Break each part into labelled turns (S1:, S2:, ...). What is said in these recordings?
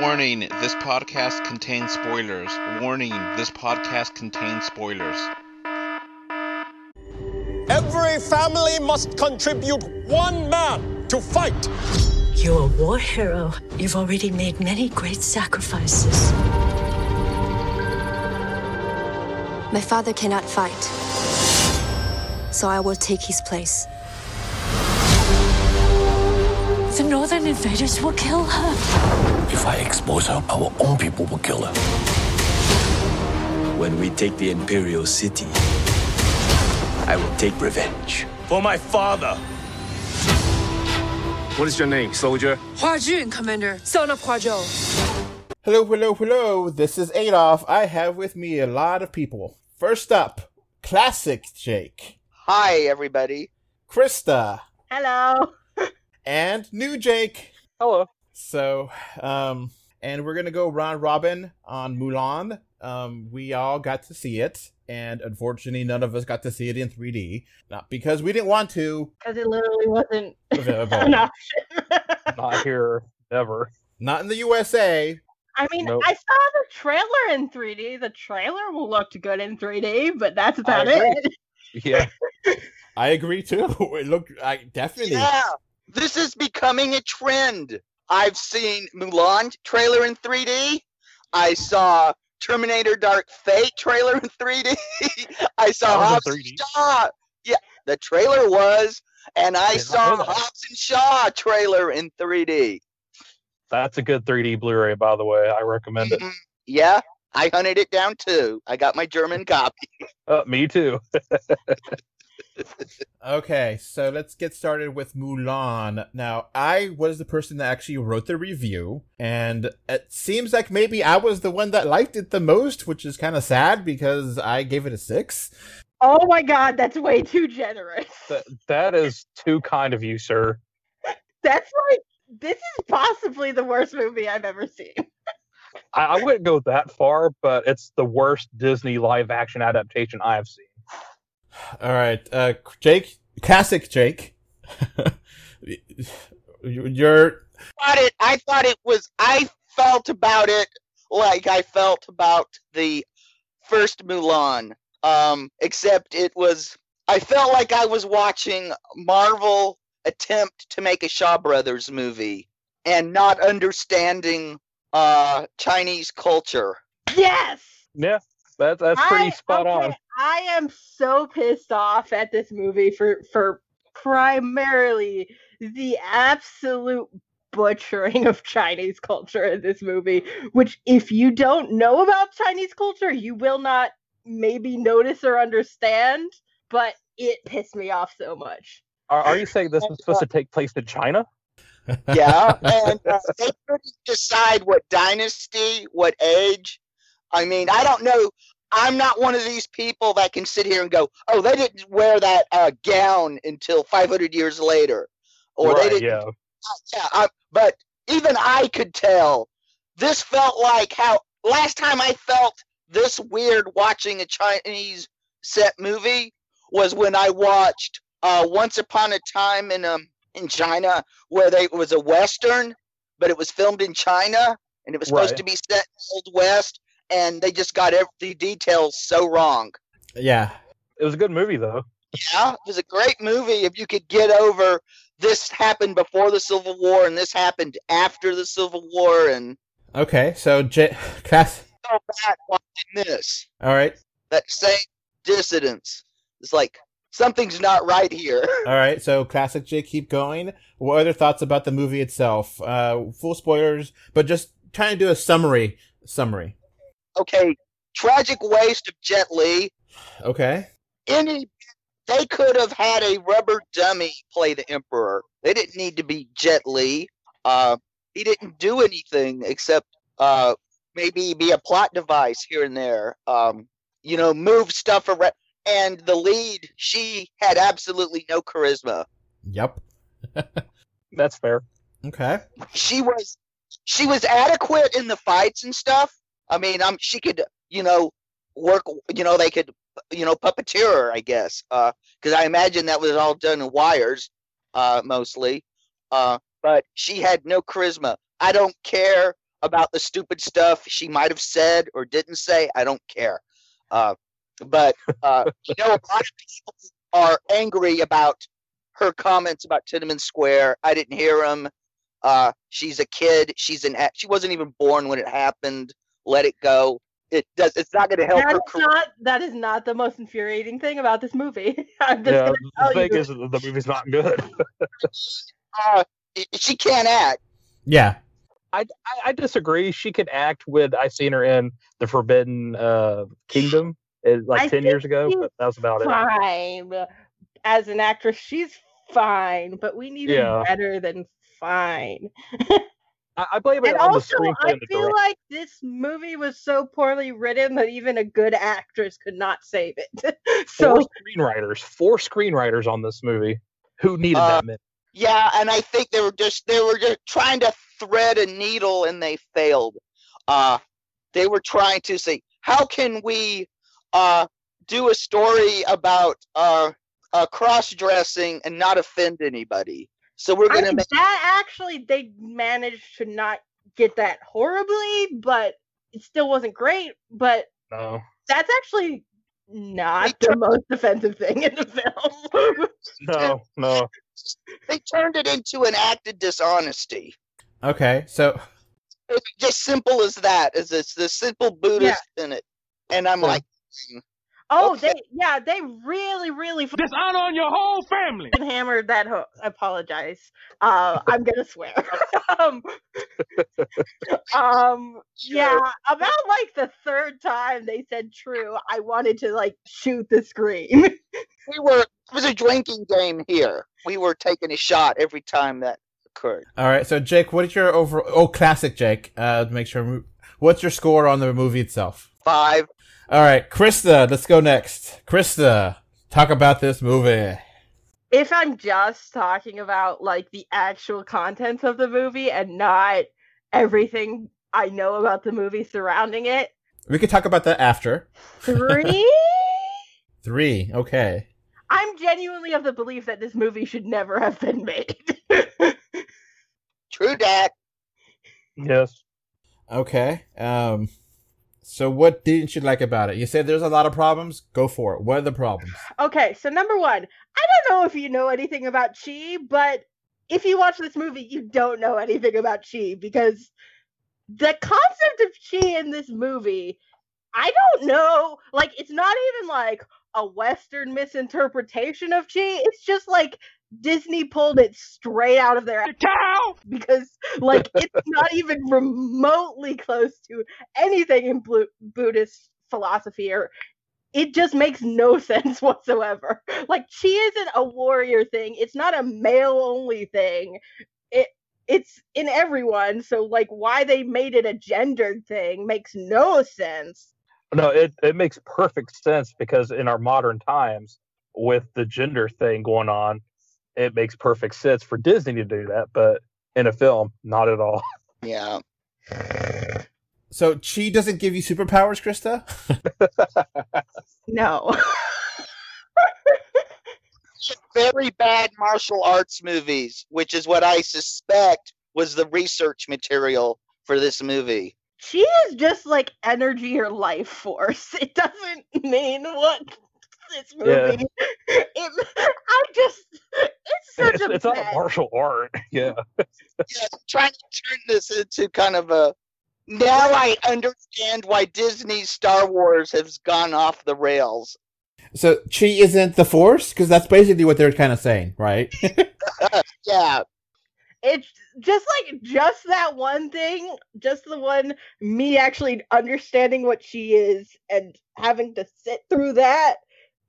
S1: Warning, this podcast contains spoilers. Warning, this podcast contains spoilers.
S2: Every family must contribute one man to fight.
S3: You're a war hero. You've already made many great sacrifices.
S4: My father cannot fight, so I will take his place.
S3: The northern invaders will kill her.
S5: If I expose her, our own people will kill her.
S6: When we take the Imperial City, I will take revenge.
S2: For my father.
S7: What is your name, soldier?
S8: Hua Jun, Commander, son of Hua Zhou.
S9: Hello, hello, hello. This is Adolf. I have with me a lot of people. First up, Classic Jake.
S10: Hi, everybody.
S9: Krista.
S11: Hello.
S9: And new Jake.
S12: Hello.
S9: So, um, and we're gonna go round robin on Mulan. Um, we all got to see it, and unfortunately, none of us got to see it in 3D. Not because we didn't want to,
S11: because it literally wasn't
S9: available.
S11: an option.
S12: Not here, ever.
S9: Not in the USA.
S11: I mean,
S12: Nope.
S11: I saw the trailer in 3D. The trailer looked good in 3D, but that's about it.
S12: Yeah.
S9: I agree too. It looked, I definitely.
S10: Yeah, this is becoming a trend. I've seen Mulan trailer in 3D. I saw Terminator Dark Fate trailer in 3D. I saw Hobbs and
S12: 3D?
S10: Shaw. Yeah, the trailer was, and I
S12: not
S10: saw. Hobbs and Shaw trailer in 3D.
S12: That's a good 3D Blu-ray, by the way. I recommend it.
S10: Mhm. Yeah, I hunted it down too. I got my German copy.
S12: Uh, me too.
S9: Okay, so let's get started with Mulan. Now, I was the person that actually wrote the review, and it seems like maybe I was the one that liked it the most, which is kind of sad because I gave it a six.
S11: Oh my god, that's way too generous.
S12: That, that is too kind of you, sir.
S11: That's like this is possibly the worst movie I've ever seen.
S12: I, I wouldn't go that far, but it's the worst Disney live-action adaptation I have seen.
S9: All right, uh, Jake, classic Jake. You're
S10: thought it I thought it was I felt about it like I felt about the first Mulan. Um except it was I felt like I was watching Marvel attempt to make a Shaw Brothers movie and not understanding uh Chinese culture.
S11: Yes.
S12: Yeah, that's that's pretty
S11: I-
S12: spot
S11: okay,
S12: on.
S11: I am so pissed off at this movie for for primarily the absolute butchering of Chinese culture in this movie, which if you don't know about Chinese culture, you will not maybe notice or understand, but it pissed me off so much.
S12: Are, are you saying this was supposed to take place in China?
S10: Yeah, and uh, they couldn't decide what dynasty, what age. I mean, I don't know. I'm not one of these people that can sit here and go, "Oh, they didn't wear that uh, gown until 500 years later," or they didn't.
S12: yeah.
S10: yeah I, but even I could tell. This felt like how last time I felt this weird watching a Chinese set movie was when I watched uh, Once Upon a Time in um in China, where they it was a western, but it was filmed in China and it was supposed
S12: Right.
S10: to be set in the Old West, and they just got every the details so wrong.
S9: yeah.
S12: It was a good movie though.
S10: Yeah, it was a great movie if you could get over this happened before the Civil War and this happened after the Civil War and
S9: Okay, so J- class.
S10: go back watching this.
S9: All right,
S10: That same dissidence. It's like something's not right here.
S9: all right. So classic Jake, keep going. What other thoughts about the movie itself? Uh, full spoilers, but just trying to do a summary. Summary.
S10: Okay, tragic waste of Jet Li.
S9: Okay.
S10: Any they could have had a rubber dummy play the Emperor. They didn't need to be Jet Li. Uh, he didn't do anything except uh, maybe be a plot device here and there. Um, you know, move stuff around. And the lead, she had absolutely no charisma.
S9: Yep.
S12: That's fair.
S9: Okay.
S10: she was she was adequate in the fights and stuff. I mean, um, she could, you know, work. You know, they could, you know, puppeteer her. I guess, because I imagine that was all done in wires, uh, mostly. Uh, but she had no charisma. I don't care about the stupid stuff she might have said or didn't say. I don't care. Uh, but uh, you know, a lot of people are angry about her comments about Tiananmen Square. I didn't hear them. Uh, she's a kid. She's an. She wasn't even born when it happened. Let it go. It does. It's not going to help her.
S11: That's
S10: career.
S11: not that is not the most infuriating thing about this movie. I'm just
S12: Yeah,
S11: gonna
S12: the thing
S11: you.
S12: is, the movie's not good.
S10: Uh, she can't act.
S9: Yeah.
S12: I, I, I disagree. She could act with. I seen her in the Forbidden uh, Kingdom uh, like
S11: I
S12: ten years ago, but that was about it.
S11: fine. As an actress, she's fine, but we need
S12: Yeah.
S11: better than fine.
S12: I, I blame it
S11: And
S12: on the
S11: also,
S12: screenplay
S11: I
S12: and the
S11: feel
S12: direction.
S11: like this movie was so poorly written that even a good actress could not save it. so
S12: Four screenwriters, four screenwriters on this movie. Who needed
S10: Uh,
S12: that many?
S10: Yeah, and I think they were just they were just trying to thread a needle and they failed. Uh they were trying to say how can we uh do a story about uh, uh cross dressing and not offend anybody. So we're gonna
S11: mean,
S10: make
S11: that actually they managed to not get that horribly, but it still wasn't great. But
S12: No,
S11: that's actually not the most offensive thing in the film.
S12: no, no.
S10: they turned it into an act of dishonesty.
S9: Okay. So
S10: It's just simple as that. Is it's the simple Buddhist in it. And I'm like mm.
S11: Oh, they yeah, they really, really dishonor on your whole family. And hammered that. Ho- I apologize. Uh, I'm gonna swear. um, um, yeah, about like the third time they said true, I wanted to like shoot the screen.
S10: we were it was a drinking game here. We were taking a shot every time that occurred.
S9: all right. So Jake, what is your over? Oh, classic Jake. Uh, make sure. What's your score on the movie itself?
S10: Five.
S9: All right, Krista. Let's go next. Krista, talk about this movie.
S11: if I'm just talking about like the actual contents of the movie and not everything I know about the movie surrounding it,
S9: We could talk about that after.
S11: three.
S9: Three. Okay.
S11: I'm genuinely of the belief that this movie should never have been made.
S10: True dat.
S12: Yes.
S9: Okay. Um. So what didn't you like about it? You said there's a lot of problems. Go for it. What are the problems?
S11: okay, so number one, I don't know if you know anything about Chi, but if you watch this movie, you don't know anything about Chi because the concept of Chi in this movie, I don't know. Like, it's not even like a Western misinterpretation of Chi. It's just like Disney pulled it straight out of their cow because, like, it's not even remotely close to anything in Blu- Buddhist philosophy or it just makes no sense whatsoever. Like chi isn't a warrior thing. It's not a male only thing. It it's in everyone. So like why they made it a gendered thing makes no sense.
S12: No, it, it makes perfect sense because in our modern times, with the gender thing going on, it makes perfect sense for Disney to do that, but in a film, not at all.
S10: Yeah.
S9: So Chi doesn't give you superpowers, Krista?
S11: No.
S10: Very bad martial arts movies, which is what I suspect was the research material for this movie.
S11: Chi is just like energy or life force. It doesn't mean what this
S12: Yeah.
S11: It, I just it's such
S12: It's,
S11: a
S12: it's not a martial art. Yeah.
S10: Yeah, trying to turn this into kind of a. Now I understand why Disney's Star Wars has gone off the rails.
S9: So Chi isn't the Force, because that's basically what they're kind of saying, right?
S10: Yeah,
S11: it's just like just that one thing, just the one me actually understanding what she is and having to sit through that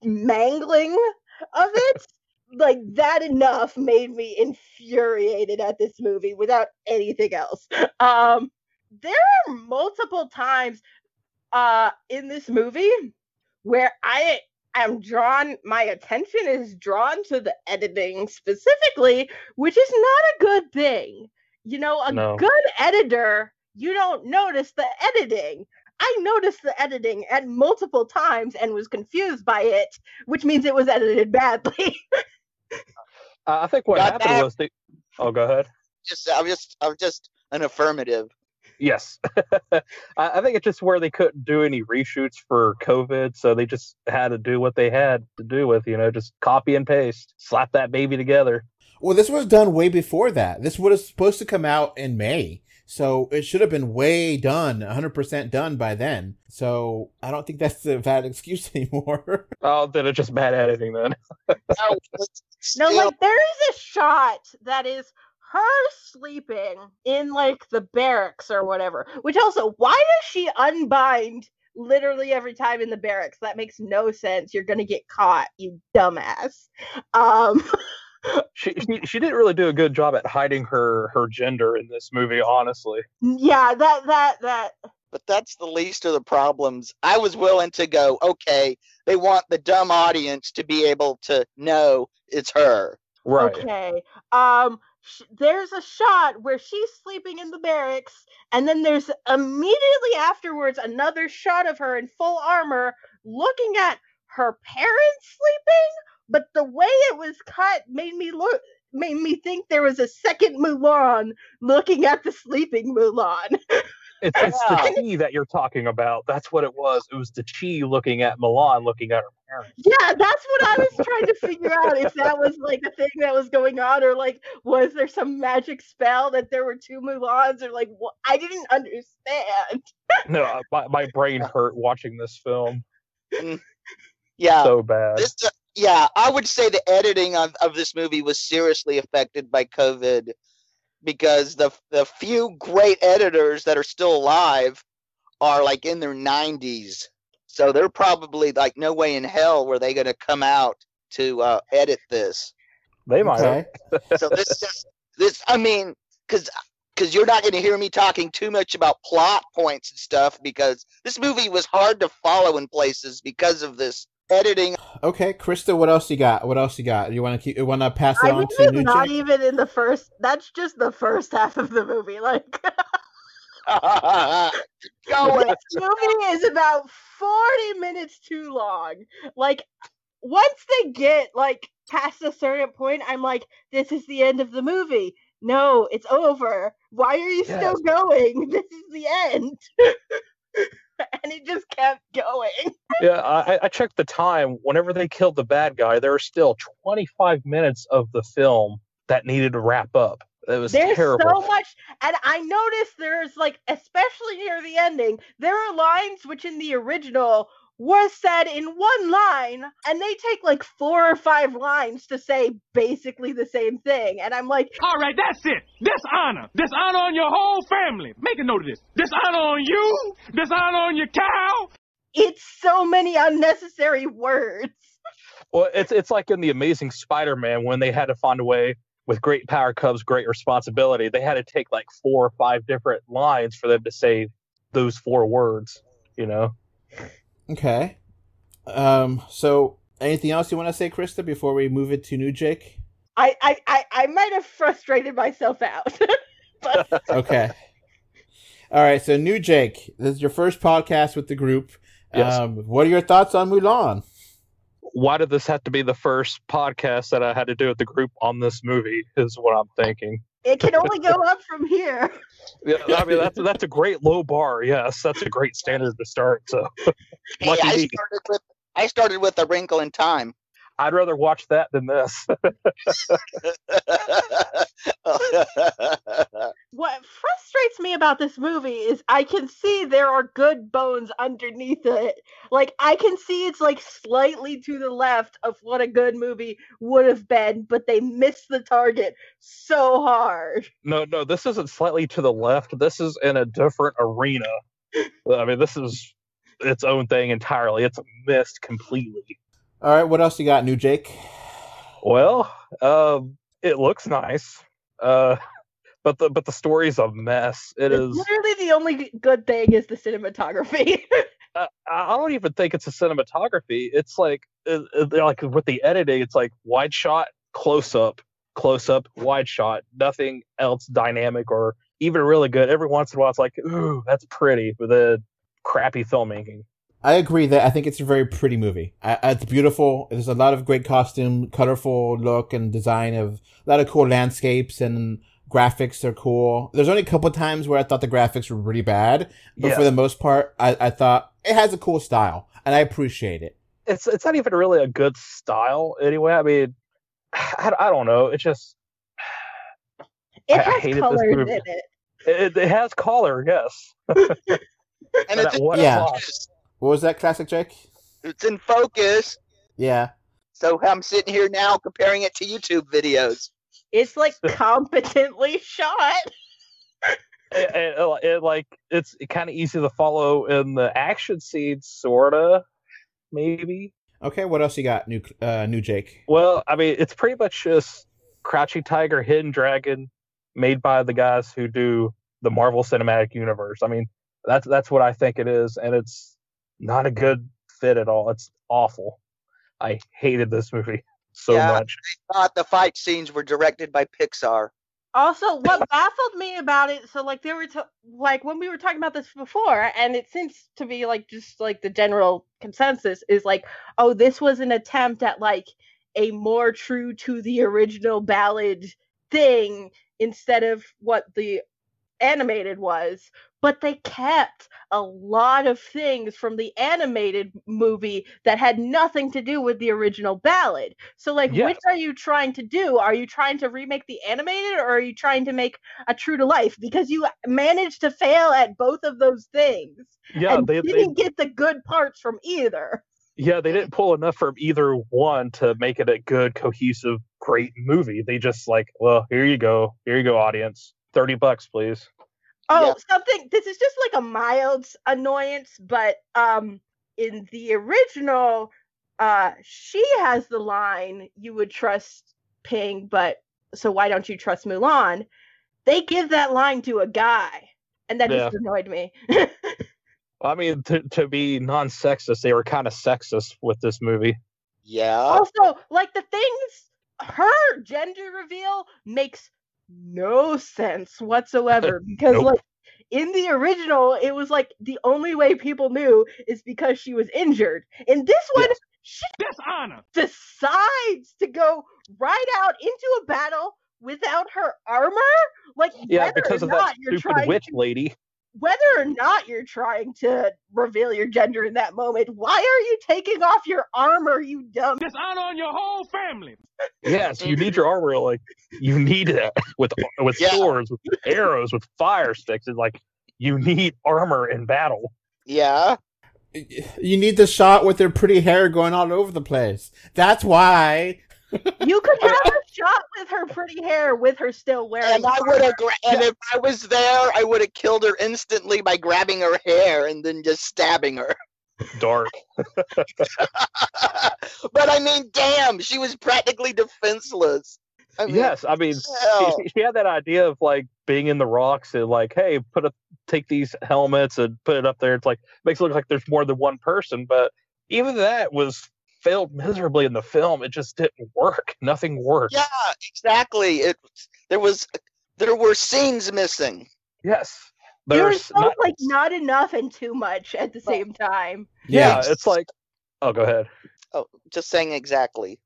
S11: mangling of it, like that enough made me infuriated at this movie without anything else. Um there are multiple times uh in this movie where I am drawn my attention is drawn to the editing specifically which is not a good thing. You know, a
S12: No.
S11: good editor, you don't notice the editing. I noticed the editing at multiple times and was confused by it, which means it was edited badly.
S12: I I think what
S10: Got
S12: happened
S10: that.
S12: was the. Oh, go ahead.
S10: just I'm just I'm just an affirmative.
S12: Yes, I, I think it's just where they couldn't do any reshoots for COVID, so they just had to do what they had to do with, you know, just copy and paste, slap that baby together.
S9: Well, this was done way before that. This was supposed to come out in May. So it should have been way done, 100% done by then. So I don't think that's a valid excuse anymore.
S12: oh, then it's just bad editing then.
S11: no, like there is a shot that is her sleeping in like the barracks or whatever. Which also, why does she unbind literally every time in the barracks? That makes no sense. You're gonna get caught, you dumbass. Um
S12: she, she she didn't really do a good job at hiding her her gender in this movie, honestly.
S11: Yeah, that that that
S10: but that's the least of the problems. I was willing to go, okay, they want the dumb audience to be able to know it's her.
S12: Right.
S11: Okay. Um sh- there's a shot where she's sleeping in the barracks and then there's immediately afterwards another shot of her in full armor looking at her parents sleeping but the way it was cut made me look made me think there was a second Mulan looking at the sleeping Mulan.
S12: It's, it's the chi that you're talking about. That's what it was. It was the chi looking at Mulan, looking at her parents.
S11: Yeah, that's what I was trying to figure out if that was like a thing that was going on, or like was there some magic spell that there were two Mulans, or like what? I didn't understand.
S12: no, my, my brain hurt watching this film.
S10: Mm. Yeah,
S12: so bad.
S10: This, uh, yeah, I would say the editing of, of this movie was seriously affected by COVID because the the few great editors that are still alive are like in their 90s. So they're probably like no way in hell were they going to come out to uh, edit this.
S12: They might.
S9: Okay.
S10: so this just this I mean cuz cuz you're not going to hear me talking too much about plot points and stuff because this movie was hard to follow in places because of this editing.
S9: Okay, Krista, what else you got? What else you got? You want to keep? You want to pass it
S11: I
S9: on
S11: mean,
S9: to
S11: it's
S9: New
S11: not even in the first. That's just the first half of the movie. Like,
S10: Go
S11: this movie is about forty minutes too long. Like, once they get like past a certain point, I'm like, this is the end of the movie. No, it's over. Why are you still going? This is the end. and it just kept going.
S12: Yeah, I, I checked the time. Whenever they killed the bad guy, there were still 25 minutes of the film that needed to wrap up. It was
S11: There's
S12: terrible.
S11: so much, and I noticed there's like, especially near the ending, there are lines which in the original was said in one line, and they take like four or five lines to say basically the same thing. And I'm like,
S7: All right, that's it. Dishonor. Dishonor on your whole family. Make a note of this. Dishonor on you. Dishonor on your cow.
S11: it's so many unnecessary words.
S12: Well, it's it's like in the Amazing Spider-Man when they had to find a way with great power comes great responsibility. They had to take like four or five different lines for them to say those four words. You know.
S9: Okay. Um. So, anything else you want to say, Krista, before we move it to New Jake?
S11: I, I, I, I might have frustrated myself out. but
S9: Okay. All right. So, New Jake, this is your first podcast with the group.
S12: Yes.
S9: Um. What are your thoughts on Mulan?
S12: Why did this have to be the first podcast that I had to do with the group on this movie? Is what I'm thinking.
S11: It can only go up from here.
S12: Yeah, I mean that's that's a great low bar. Yes, that's a great standard to start. So,
S10: Hey,
S12: lucky
S10: I started with I started with a wrinkle in time.
S12: I'd rather watch that than this.
S11: What frustrates me about this movie is I can see there are good bones underneath it. Like I can see it's like slightly to the left of what a good movie would have been, but they missed the target so hard.
S12: no, no, this isn't slightly to the left. This is in a different arena. I mean, this is its own thing entirely. It's missed completely.
S9: All right. What else you got, New Jake?
S12: Well, um, it looks nice, uh, but the but the story's a mess. It
S11: It's
S12: is.
S11: literally the only good thing is the cinematography.
S12: uh, I don't even think it's a cinematography. It's like uh, uh, they're like with the editing, it's like wide shot, close up, close up, wide shot. Nothing else dynamic or even really good. Every once in a while, it's like, ooh, that's pretty, with the crappy filmmaking.
S9: I agree that I think it's a very pretty movie. I, it's beautiful. There's a lot of great costume, colorful look and design of a lot of cool landscapes and graphics are cool. There's only a couple times where I thought the graphics were really bad, but
S12: Yeah.
S9: for the most part, I, I thought it has a cool style, and I appreciate it.
S12: It's it's not even really a good style anyway. I mean, I, I don't know. It's just
S11: It
S12: I- I
S11: has
S12: hated this
S11: colors in
S12: movie.
S11: it.
S12: it, it has color, yes.
S10: And
S12: That
S10: it's
S12: one
S10: in
S9: Yeah.
S10: focus.
S9: What was that classic, Jake?
S10: It's in focus.
S9: Yeah.
S10: So I'm sitting here now comparing it to YouTube videos.
S11: It's like competently shot.
S12: it, it- it, like it's kind of easy to follow in the action scenes, sorta, maybe.
S9: Okay, what else you got, new uh, new Jake?
S12: Well, I mean, it's pretty much just Crouching Tiger, Hidden Dragon, made by the guys who do the Marvel Cinematic Universe. I mean, that's that's what I think it is, and it's not a good fit at all. It's awful. I hated this movie so
S10: Yeah.
S12: much.
S10: I thought the fight scenes were directed by Pixar.
S11: Also, what baffled me about it, so like they were t- like when we were talking about this before, and it seems to be like just like the general consensus is like, oh, this was an attempt at like a more true to the original ballad thing instead of what the animated was. But they kept a lot of things from the animated movie that had nothing to do with the original ballad. So, like, which are you trying to do? Are you trying to remake the animated or are you trying to make a true to life? Because you managed to fail at both of those things
S12: Yeah,
S11: and
S12: they, they
S11: didn't get the good parts from either.
S12: yeah they didn't pull enough from either one to make it a good, cohesive, great movie. They just like, well, here you go, here you go, audience, thirty bucks, please.
S11: Oh, something. This is just like a mild annoyance, but um, in the original, uh, she has the line, "You would trust Ping, but so why don't you trust Mulan?" They give that line to a guy, and that
S12: Yeah.
S11: just annoyed me.
S12: I mean, to, to be non-sexist, they were kind of sexist with this movie.
S10: Yeah.
S11: also, like the things, her gender reveal makes no sense whatsoever because
S12: Nope.
S11: like in the original it was like the only way people knew is because she was injured in this one she
S7: Dishonor.
S11: decides to go right out into a battle without her armor like
S12: Yeah, because
S11: or
S12: of
S11: not
S12: that stupid witch
S11: to,
S12: lady.
S11: Whether or not you're trying to reveal your gender in that moment why are you taking off your armor you dumb
S7: Dishonor on your whole family.
S12: Yes, you need your armor. Like you need it with with
S10: Yeah.
S12: swords, with arrows, with fire sticks. It's like you need armor in battle.
S10: Yeah.
S9: You need the shot with their pretty hair going all over the place. That's why.
S11: You could have a shot with her pretty hair with her still wearing.
S10: And I would have, gra- and if I was there, I would have killed her instantly by grabbing her hair and then just stabbing her.
S12: Dark.
S10: but I mean, damn, she was practically defenseless. I mean,
S12: yes, I mean she, she had that idea of like being in the rocks and like, hey, put a take these helmets and put it up there. It's like makes it look like there's more than one person, but even that was failed miserably in the film. It just didn't work. Nothing worked.
S10: Yeah, exactly. It there was there were scenes missing.
S12: Yes.
S11: There was
S12: There's
S11: both
S12: not,
S11: like not enough and too much at the same time.
S12: yeah,
S9: Yes.
S12: it's like oh go ahead.
S10: Oh, just saying exactly.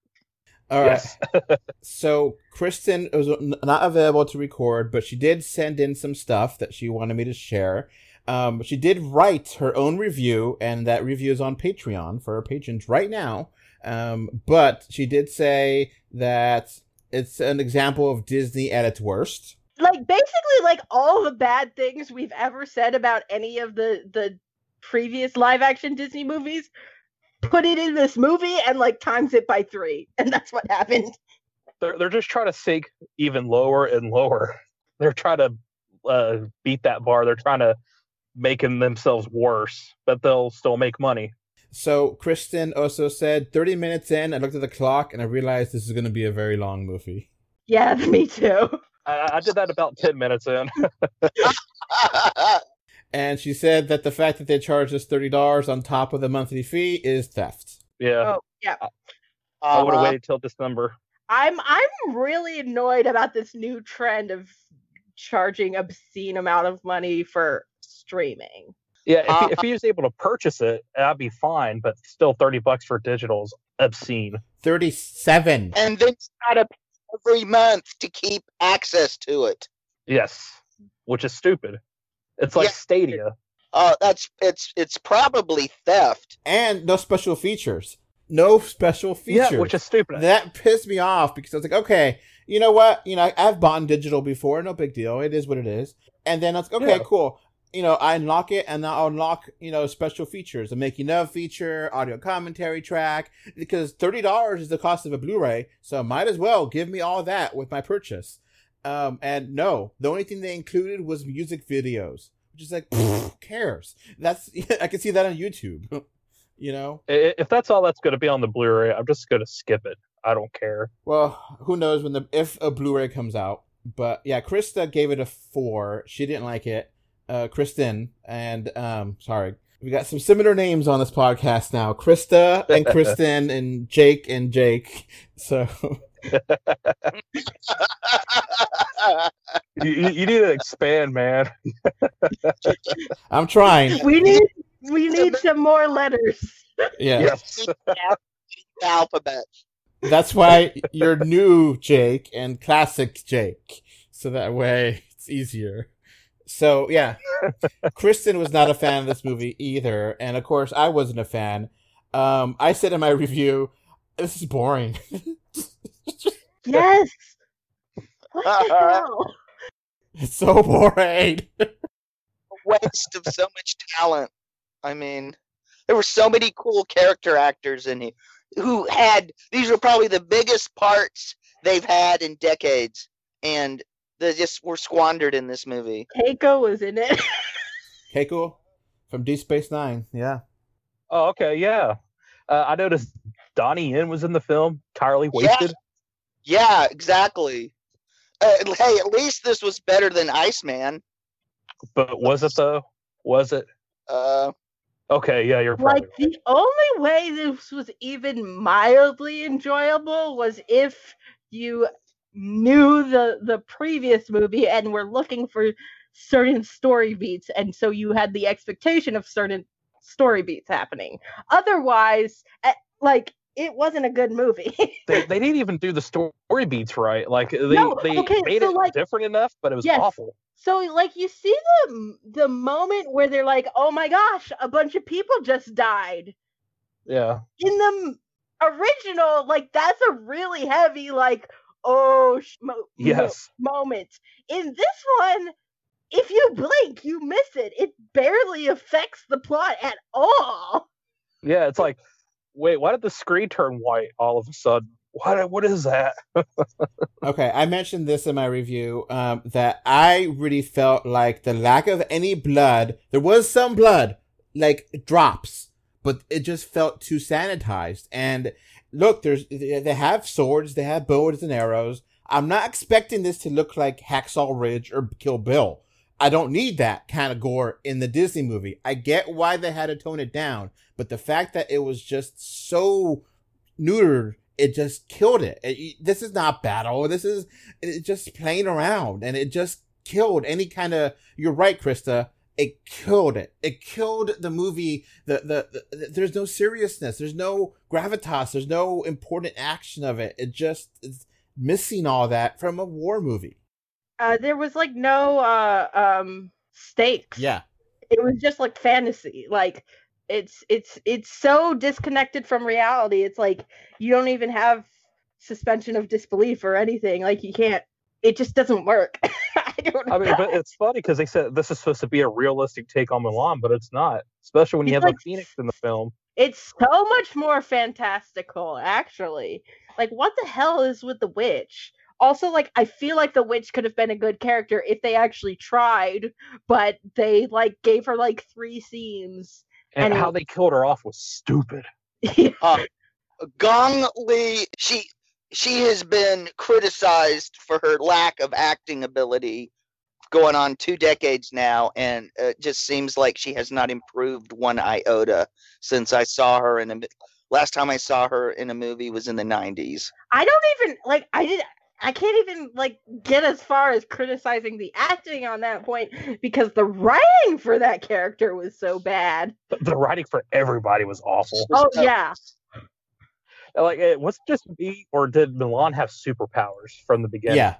S9: All right.
S12: Yes.
S9: So Kristen was not available to record, but she did send in some stuff that she wanted me to share. Um, she did write her own review, and that review is on Patreon for our patrons right now. Um, but she did say that it's an example of Disney at its worst.
S11: Like basically like all the bad things we've ever said about any of the the previous live action Disney movies, put it in this movie and like times it by three. And that's what happened.
S12: they're they're just trying to sink even lower and lower. They're trying to uh, beat that bar. They're trying to making themselves worse, but they'll still make money.
S9: So Kristen also said, 30 minutes in, I looked at the clock and I realized this is going to be a very long movie.
S11: Yeah, me too.
S12: I, I did that about ten minutes in.
S9: And she said that the fact that they charged us $30 on top of the monthly fee is theft.
S12: yeah,
S11: Oh yeah.
S12: I would have
S10: Uh-huh.
S12: waited till December.
S11: I'm I'm really annoyed about this new trend of charging obscene amount of money for streaming.
S12: Yeah, if,
S10: Uh,
S12: he, if he was able to purchase it, that'd be fine. But still, thirty bucks for digital is obscene.
S9: 37.
S10: and then you gotta pay every month to keep access to it.
S12: Yes, which is stupid. It's like
S10: Yeah.
S12: Stadia.
S10: Uh, that's it's it's probably theft.
S9: And no special features. No special features.
S12: Yeah, which is stupid.
S9: That pissed me off because I was like, okay, you know what? You know, I've bought digital before, no big deal. It is what it is. And then I was like, okay,
S12: Yeah.
S9: cool. You know, I unlock it and I'll unlock, you know, special features, a making of feature, audio commentary track, because $30 is the cost of a Blu-ray. So might as well give me all that with my purchase. Um, and no, the only thing they included was music videos, which is like, who cares? That's, I can see that on YouTube, you know?
S12: If that's all that's going to be on the Blu-ray, I'm just going to skip it. I don't care.
S9: Well, who knows when the if a Blu-ray comes out? But yeah, Krista gave it a four. She didn't like it. Uh, Kristen and um, sorry, we got some similar names on this podcast now: Krista and Kristen and Jake and Jake. So
S12: You, you, you need to expand, man.
S9: I'm trying.
S11: We need we need some more letters.
S9: Yeah,
S12: Yes.
S10: Alphabet.
S9: that's why you're new Jake and classic Jake, so that way it's easier. So yeah, Kristen was not a fan of this movie either, and of course I wasn't a fan. Um, I said in my review, "This is boring."
S11: Yes. What the hell?
S9: it's so boring.
S10: waste of so much talent. I mean, there were so many cool character actors in here who had these were probably the biggest parts they've had in decades, and they just were squandered in this movie.
S11: Keiko was in it.
S9: Keiko from Deep Space Nine. Yeah,
S12: Oh, okay, yeah. Uh, I noticed Donnie Yen was in the film, entirely wasted.
S10: Yeah, exactly. Uh, hey, at least this was better than Iceman.
S12: But was it though? Was it?
S10: Uh,
S12: Okay, yeah, you're probably
S11: like the only way this was even mildly enjoyable was if you knew the the previous movie and were looking for certain story beats and so you had the expectation of certain story beats happening otherwise eh, like it wasn't a good movie
S12: they, they didn't even do the story beats right. Like they
S11: No,
S12: they
S11: okay,
S12: made
S11: so,
S12: it
S11: like-
S12: different enough, but it was
S11: Yes.
S12: awful.
S11: so like you see the the moment where they're like oh my gosh a bunch of people just died
S12: Yeah.
S11: in the original, like that's a really heavy, like oh sh- mo- mo-
S12: Yes.
S11: moment. In this one, if you blink, you miss it. It barely affects the plot at all.
S12: Yeah, it's like, wait, why did the screen turn white all of a sudden? What what is that?
S9: Okay, I mentioned this in my review um, that I really felt like the lack of any blood. There was some blood, like drops, but it just felt too sanitized. And look, there's they have swords, they have bows and arrows. I'm not expecting this to look like Hacksaw Ridge or Kill Bill. I don't need that kind of gore in the Disney movie. I get why they had to tone it down, but the fact that it was just so neutered it just killed it. It- This is not battle. This is just playing around, and it just killed any kind of. You're right, Krista. It killed it. It killed the movie. The, the the there's no seriousness. There's no gravitas. There's no important action of it. It just is missing all that from a war movie.
S11: Uh, there was like no uh, um, stakes.
S9: Yeah.
S11: it was just like fantasy. Like it's it's it's so disconnected from reality. It's like you don't even have suspension of disbelief or anything. Like you can't. It just doesn't work. I don't know.
S12: I mean, but it's funny because they said this is supposed to be a realistic take on Milan, but it's not. Especially when you
S11: It's
S12: have
S11: like-
S12: a phoenix in the film.
S11: It's so much more fantastical, actually. Like, what the hell is with the witch? Also, like, I feel like the witch could have been a good character if they actually tried, but they like gave her like three scenes.
S12: And
S11: And
S12: how
S11: it-
S12: they killed her off was stupid.
S10: uh, Gong Li, she she has been criticized for her lack of acting ability going on two decades now and it just seems like she has not improved one iota since i saw her in a last time i saw her in a movie was in the 90s
S11: I don't even like. I did. I can't even like get as far as criticizing the acting on that point because the writing for that character was so bad.
S12: The- The writing for everybody was awful.
S11: Oh yeah.
S12: Like, it was it just me, or did Milan have superpowers from the beginning?
S9: Yeah.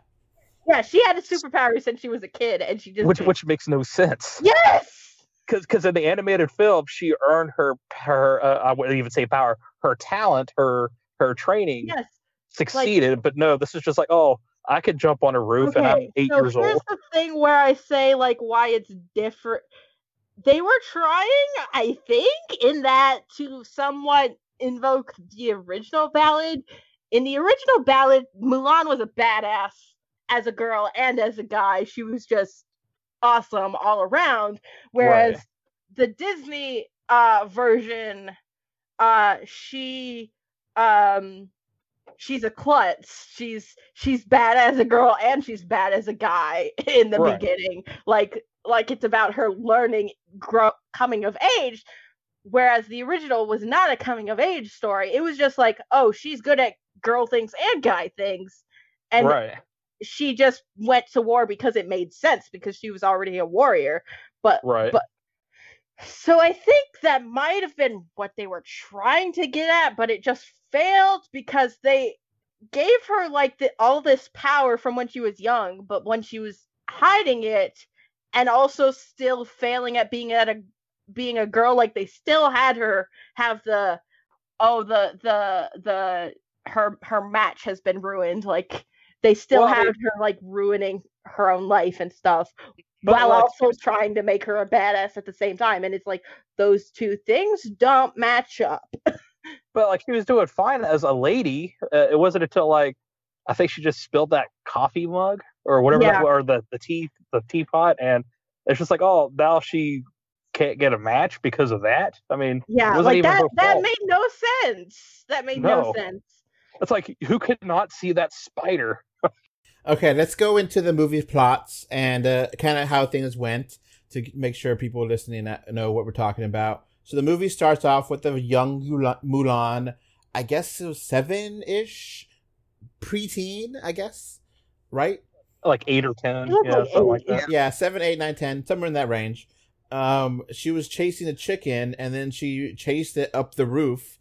S11: Yeah, she had a superpower since she was a kid, and she just
S12: which which makes no sense.
S11: yes,
S12: Because because in the animated film, she earned her her uh, I wouldn't even say power, her talent, her her training
S11: yes.
S12: succeeded. but no, this is just like oh, I could jump on a roof and I'm
S11: Okay,
S12: eight
S11: so
S12: years
S11: here's
S12: old.
S11: the thing where I say like why it's different. They were trying, I think, in that to somewhat invoke the original ballad. In the original ballad, Mulan was a badass as a girl and as a guy. She was just awesome all around. Whereas
S12: Right.
S11: the Disney uh version, uh she um she's a klutz. She's she's bad as a girl and she's bad as a guy in the
S12: Right.
S11: beginning. Like like it's about her learning grow coming of age. Whereas the original was not a coming of age story. It was just like, oh, she's good at girl things and guy things. And
S12: right.
S11: she just went to war because it made sense because she was already a warrior. But
S12: Right.
S11: but so I think that might have been what they were trying to get at, but it just failed because they gave her like the, all this power from when she was young, but when she was hiding it and also still failing at being at a being a girl like they still had her have the oh the the the her her match has been ruined like they still
S12: Well,
S11: had her like ruining her own life and stuff while
S12: like-
S11: also trying to make her a badass at the same time and it's like those two things don't match up
S12: but like she was doing fine as a lady. Uh, it wasn't until like I think she just spilled that coffee mug or whatever,
S11: Yeah.
S12: that, or the the tea the teapot, and it's just like oh now she can't get a match because of that. I mean,
S11: yeah like that that
S12: fault.
S11: made no sense that made no,
S12: No.
S11: sense
S12: It's like who could not see that spider?
S9: Okay, let's go into the movie plots and uh, kind of how things went to make sure people listening know what we're talking about. So the movie starts off with a young Mulan, I guess it was seven ish, preteen, I guess, right?
S12: Like eight or ten,
S11: It
S12: yeah,
S11: like
S12: like that.
S9: Yeah, seven, eight, nine, ten, somewhere in that range. Um, she was chasing a chicken, and then she chased it up the roof,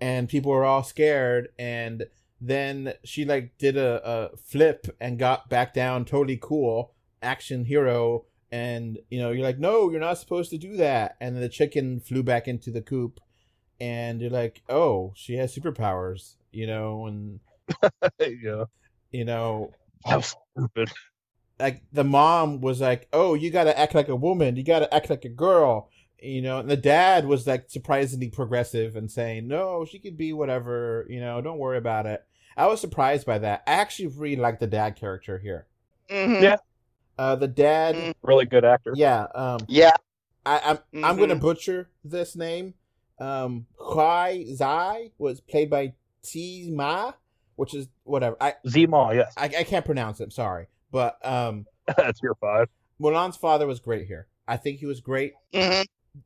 S9: and people were all scared. And then she like did a, a flip and got back down, totally cool, action hero. And you know, you're like, no, you're not supposed to do that. And then the chicken flew back into the coop, and you're like, oh, she has superpowers, you know, and
S12: yeah.
S9: you know,
S12: How stupid.
S9: Like the mom was like, "Oh, you got to act like a woman. You got to act like a girl." You know, and the dad was like surprisingly progressive and saying, "No, she could be whatever. You know, don't worry about it." I was surprised by that. I actually really like the dad character here.
S10: Mhm.
S12: Yeah.
S9: Uh, the dad,
S10: Mm.
S12: Really good actor.
S9: yeah. Um,
S10: Yeah.
S9: I, I'm I'm gonna
S10: Mhm.
S9: butcher this name. Um, Huai Zai was played by Tzi Ma, which is whatever. I
S12: Zima, yes,
S9: I, I can't pronounce it. Sorry, but um,
S12: that's your five.
S9: Mulan's father was great here. I think he was great.
S10: hmm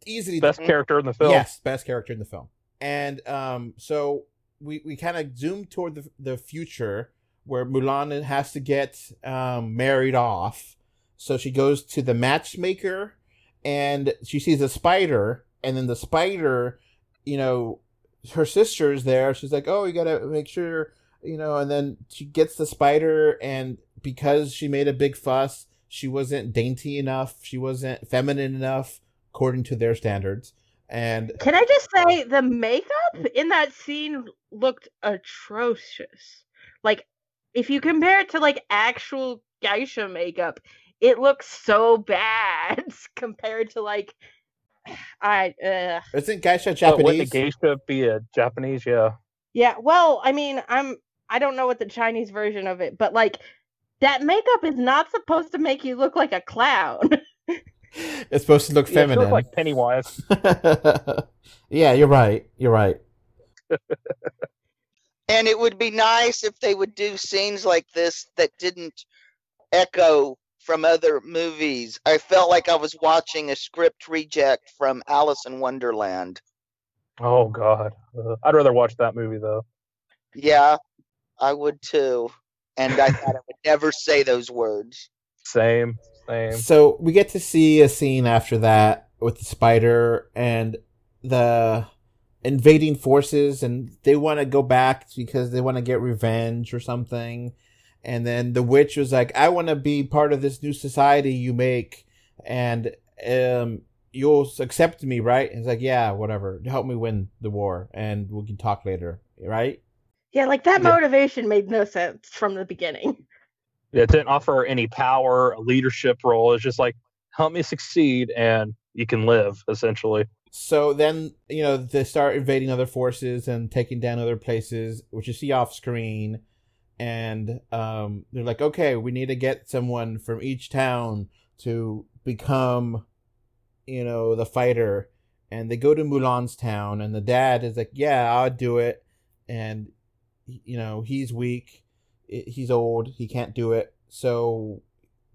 S9: Easily
S12: Best character in the film.
S9: Yes, best character in the film. And um, so we we kind of zoom toward the the future where Mulan has to get um married off. So she goes to the matchmaker, and she sees a spider, and then the spider, you know, her sister's there. She's like, "Oh, you gotta make sure." You know, and then she gets the spider, and because she made a big fuss, she wasn't dainty enough. She wasn't feminine enough, according to their standards. And
S11: Can I just say the makeup in that scene looked atrocious. Like if you compare it to like actual geisha makeup, it looks so bad compared to like I uh
S9: isn't Geisha
S12: But wouldn't
S9: Japanese?
S12: the geisha be a Japanese? Yeah.
S11: yeah, well, I mean, I'm I don't know what the Chinese version of it, but like that makeup is not supposed to make you look like a clown.
S9: it's supposed to look
S12: Yeah, she
S9: feminine.
S12: like Pennywise.
S9: yeah, you're right. You're right.
S10: And it would be nice if they would do scenes like this that didn't echo from other movies. I felt like I was watching a script reject from Alice in Wonderland.
S12: Oh God, Uh, I'd rather watch that movie though.
S10: Yeah, I would too. And I thought I would never say those words.
S12: Same, same.
S9: So we get to see a scene after that with the spider and the invading forces, and they want to go back because they want to get revenge or something. And then the witch was like, I want to be part of this new society you make. And um, you'll accept me, right? And it's like, yeah, whatever. Help me win the war, and we can talk later, right?
S11: Yeah, like that
S12: Yeah.
S11: motivation made no sense from the beginning.
S12: It didn't offer any power, a leadership role. It's just like help me succeed, and you can live essentially.
S9: So then, you know, they start invading other forces and taking down other places, which you see off screen. And um, they're like, okay, we need to get someone from each town to become, you know, the fighter. And they go to Mulan's town, and the dad is like, yeah, I'll do it. And, you know, he's weak, he's old, he can't do it. So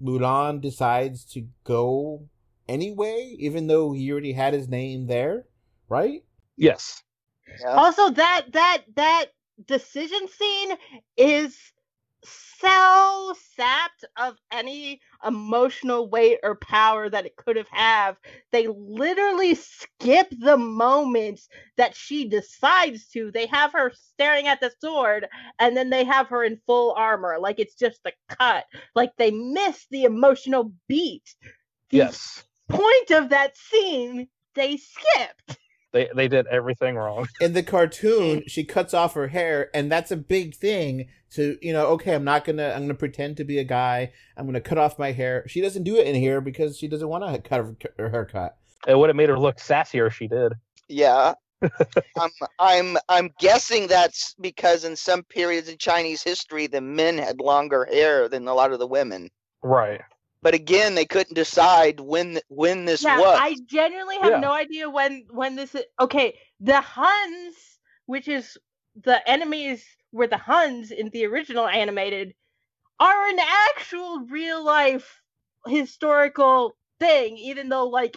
S9: Mulan decides to go anyway, even though he already had his name there, right?
S12: Yes.
S11: Also, that that that decision scene is so sapped of any emotional weight or power that it could have have. They literally skip the moments that she decides to. They have her staring at the sword and then they have her in full armor like it's just a cut. Like they miss the emotional beat. The
S12: Yes.
S11: point of that scene they skipped.
S12: They they did everything wrong.
S9: In the cartoon, she cuts off her hair, and that's a big thing. To you know, okay, I'm not gonna, I'm gonna pretend to be a guy. I'm gonna cut off my hair. She doesn't do it in here because she doesn't want to cut her, her haircut.
S12: It would have made her look sassier if she did.
S10: Yeah. I'm um, I'm I'm guessing that's because in some periods in Chinese history the men had longer hair than a lot of the women.
S12: Right.
S10: But again, they couldn't decide when when this
S11: yeah,
S10: was.
S11: I genuinely have
S12: Yeah.
S11: no idea when when this is okay. The Huns, which is the enemies were the Huns in the original animated, are an actual real life historical thing, even though like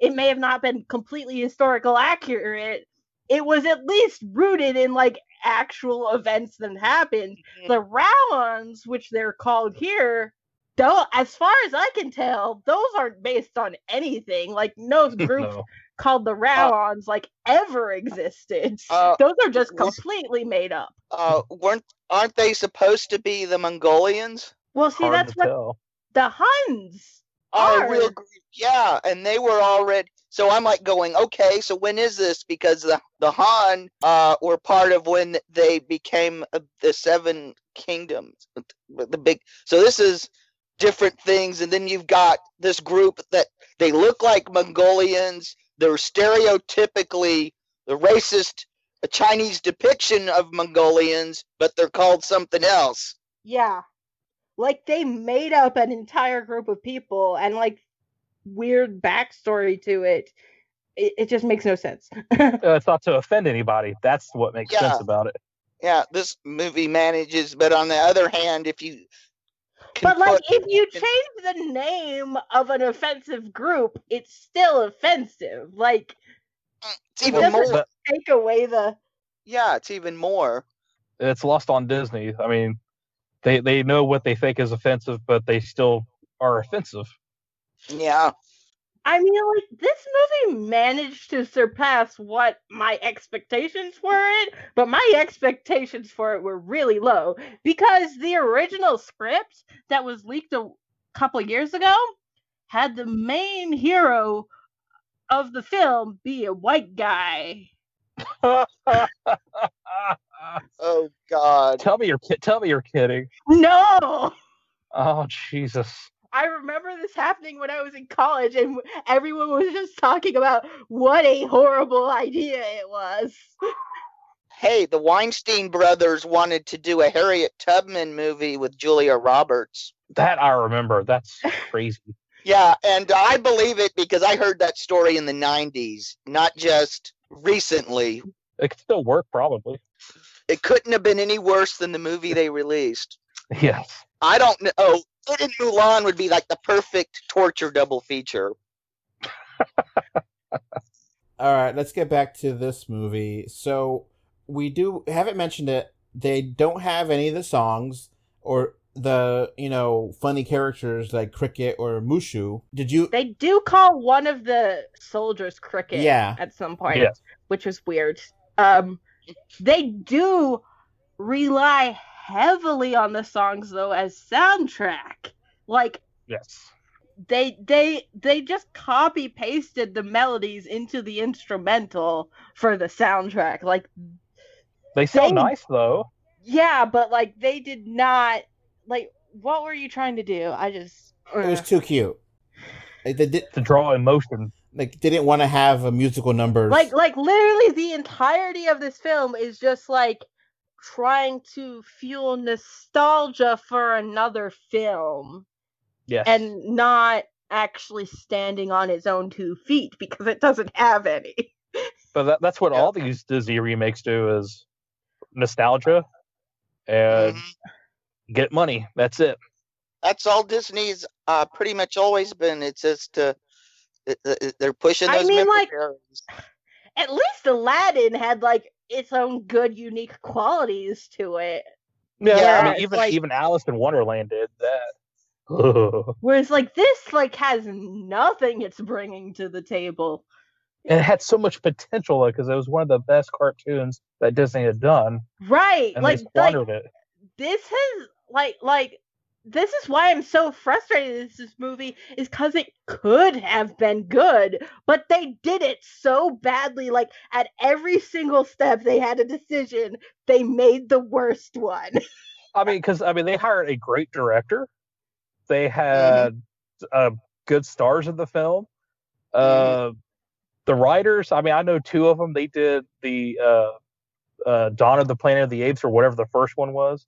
S11: it may have not been completely historical accurate. It was at least rooted in like actual events that happened.
S10: Mhm.
S11: The Rourans, which they're called here, though as far as I can tell, those aren't based on anything. Like no group
S12: No.
S11: called the Rourans like ever existed.
S10: Uh,
S11: those are just
S10: was-
S11: completely made up.
S10: uh, weren't aren't they supposed to be the Mongolians?
S11: Well, see,
S12: Hard
S11: that's what
S12: tell.
S11: the Huns
S10: Are a
S11: are.
S10: real group. Yeah, and they were already. So I'm like going, okay, so when is this? Because the the Han uh, were part of when they became uh, the Seven Kingdoms, the the big. So this is different things, and then you've got this group that they look like Mongolians. They're stereotypically the racist a Chinese depiction of Mongolians, but they're called something else.
S11: Yeah. Like they made up an entire group of people and like weird backstory to it. It, it just makes no sense.
S12: Uh, it's not to offend anybody. That's what makes
S10: Yeah.
S12: sense about it.
S10: Yeah, this movie manages, but on the other hand, if you can
S11: But like, if you change the name of an offensive group, it's still offensive. Like, mm,
S10: it's
S11: it
S10: even
S11: doesn't
S10: more.
S11: Take away the.
S10: Yeah, it's even more.
S12: it's lost on Disney. I mean, they they know what they think is offensive, but they still are offensive.
S10: Yeah,
S11: I mean, like this movie managed to surpass what my expectations for it, but my expectations for it were really low because the original script that was leaked a couple years ago had the main hero of the film be a white guy.
S10: Oh God.
S12: tell me you're ki- tell me you're kidding.
S11: No.
S12: Oh Jesus.
S11: I remember this happening when I was in college, and everyone was just talking about what a horrible idea it was.
S10: Hey, the Weinstein brothers wanted to do a Harriet Tubman movie with Julia Roberts.
S12: That I remember. That's crazy.
S10: Yeah, and I believe it because I heard that story in the 90s, not just recently.
S12: It could still work, probably.
S10: It couldn't have been any worse than the movie they released.
S12: Yes.
S10: I don't know. Oh, It and Mulan would be like the perfect torture double feature.
S9: All right, let's get back to this movie. So we do haven't mentioned it. They don't have any of the songs or the you know funny characters like Cricket or Mushu. Did you?
S11: They do call one of the soldiers cricket
S9: Yeah.
S11: at some point,
S12: Yes.
S11: which was weird. Um, they do rely heavily on the songs though as soundtrack. Like
S12: yes.
S11: They they they just copy pasted the melodies into the instrumental for the soundtrack. Like
S12: they sound they, nice though.
S11: Yeah, but like they did not like what were you trying to do? I just
S9: uh. It was too cute.
S12: Like, they did to draw emotion.
S9: Like didn't want to have a musical number
S11: Like like literally the entirety of this film is just like trying to fuel nostalgia for another film.
S12: Yes.
S11: And not actually standing on its own two feet because it doesn't have any.
S12: But that, that's what yeah. all these Disney remakes do is nostalgia and mm-hmm. get money. That's it.
S10: That's all Disney's uh, pretty much always been. It's just uh, they're pushing those. I mean, like,
S11: at least Aladdin had like its own good, unique qualities to it.
S12: Yeah, yeah I mean, even like, even Alice in Wonderland did that.
S11: Whereas, like this, like has nothing it's bringing to the table.
S12: And it had so much potential because it was one of the best cartoons that Disney had done.
S11: Right,
S12: and
S11: like,
S12: they
S11: like
S12: it.
S11: This has like like this is why I'm so frustrated with this movie is because it could have been good, but they did it so badly. Like at every single step, they had a decision. They made the worst one.
S12: I mean, because I mean, they hired a great director. They mm-hmm. had mm-hmm. uh, good stars in the film. Mm-hmm. Uh, the writers, I mean, I know two of them. They did the uh, uh, Dawn of the Planet of the Apes or whatever the first one was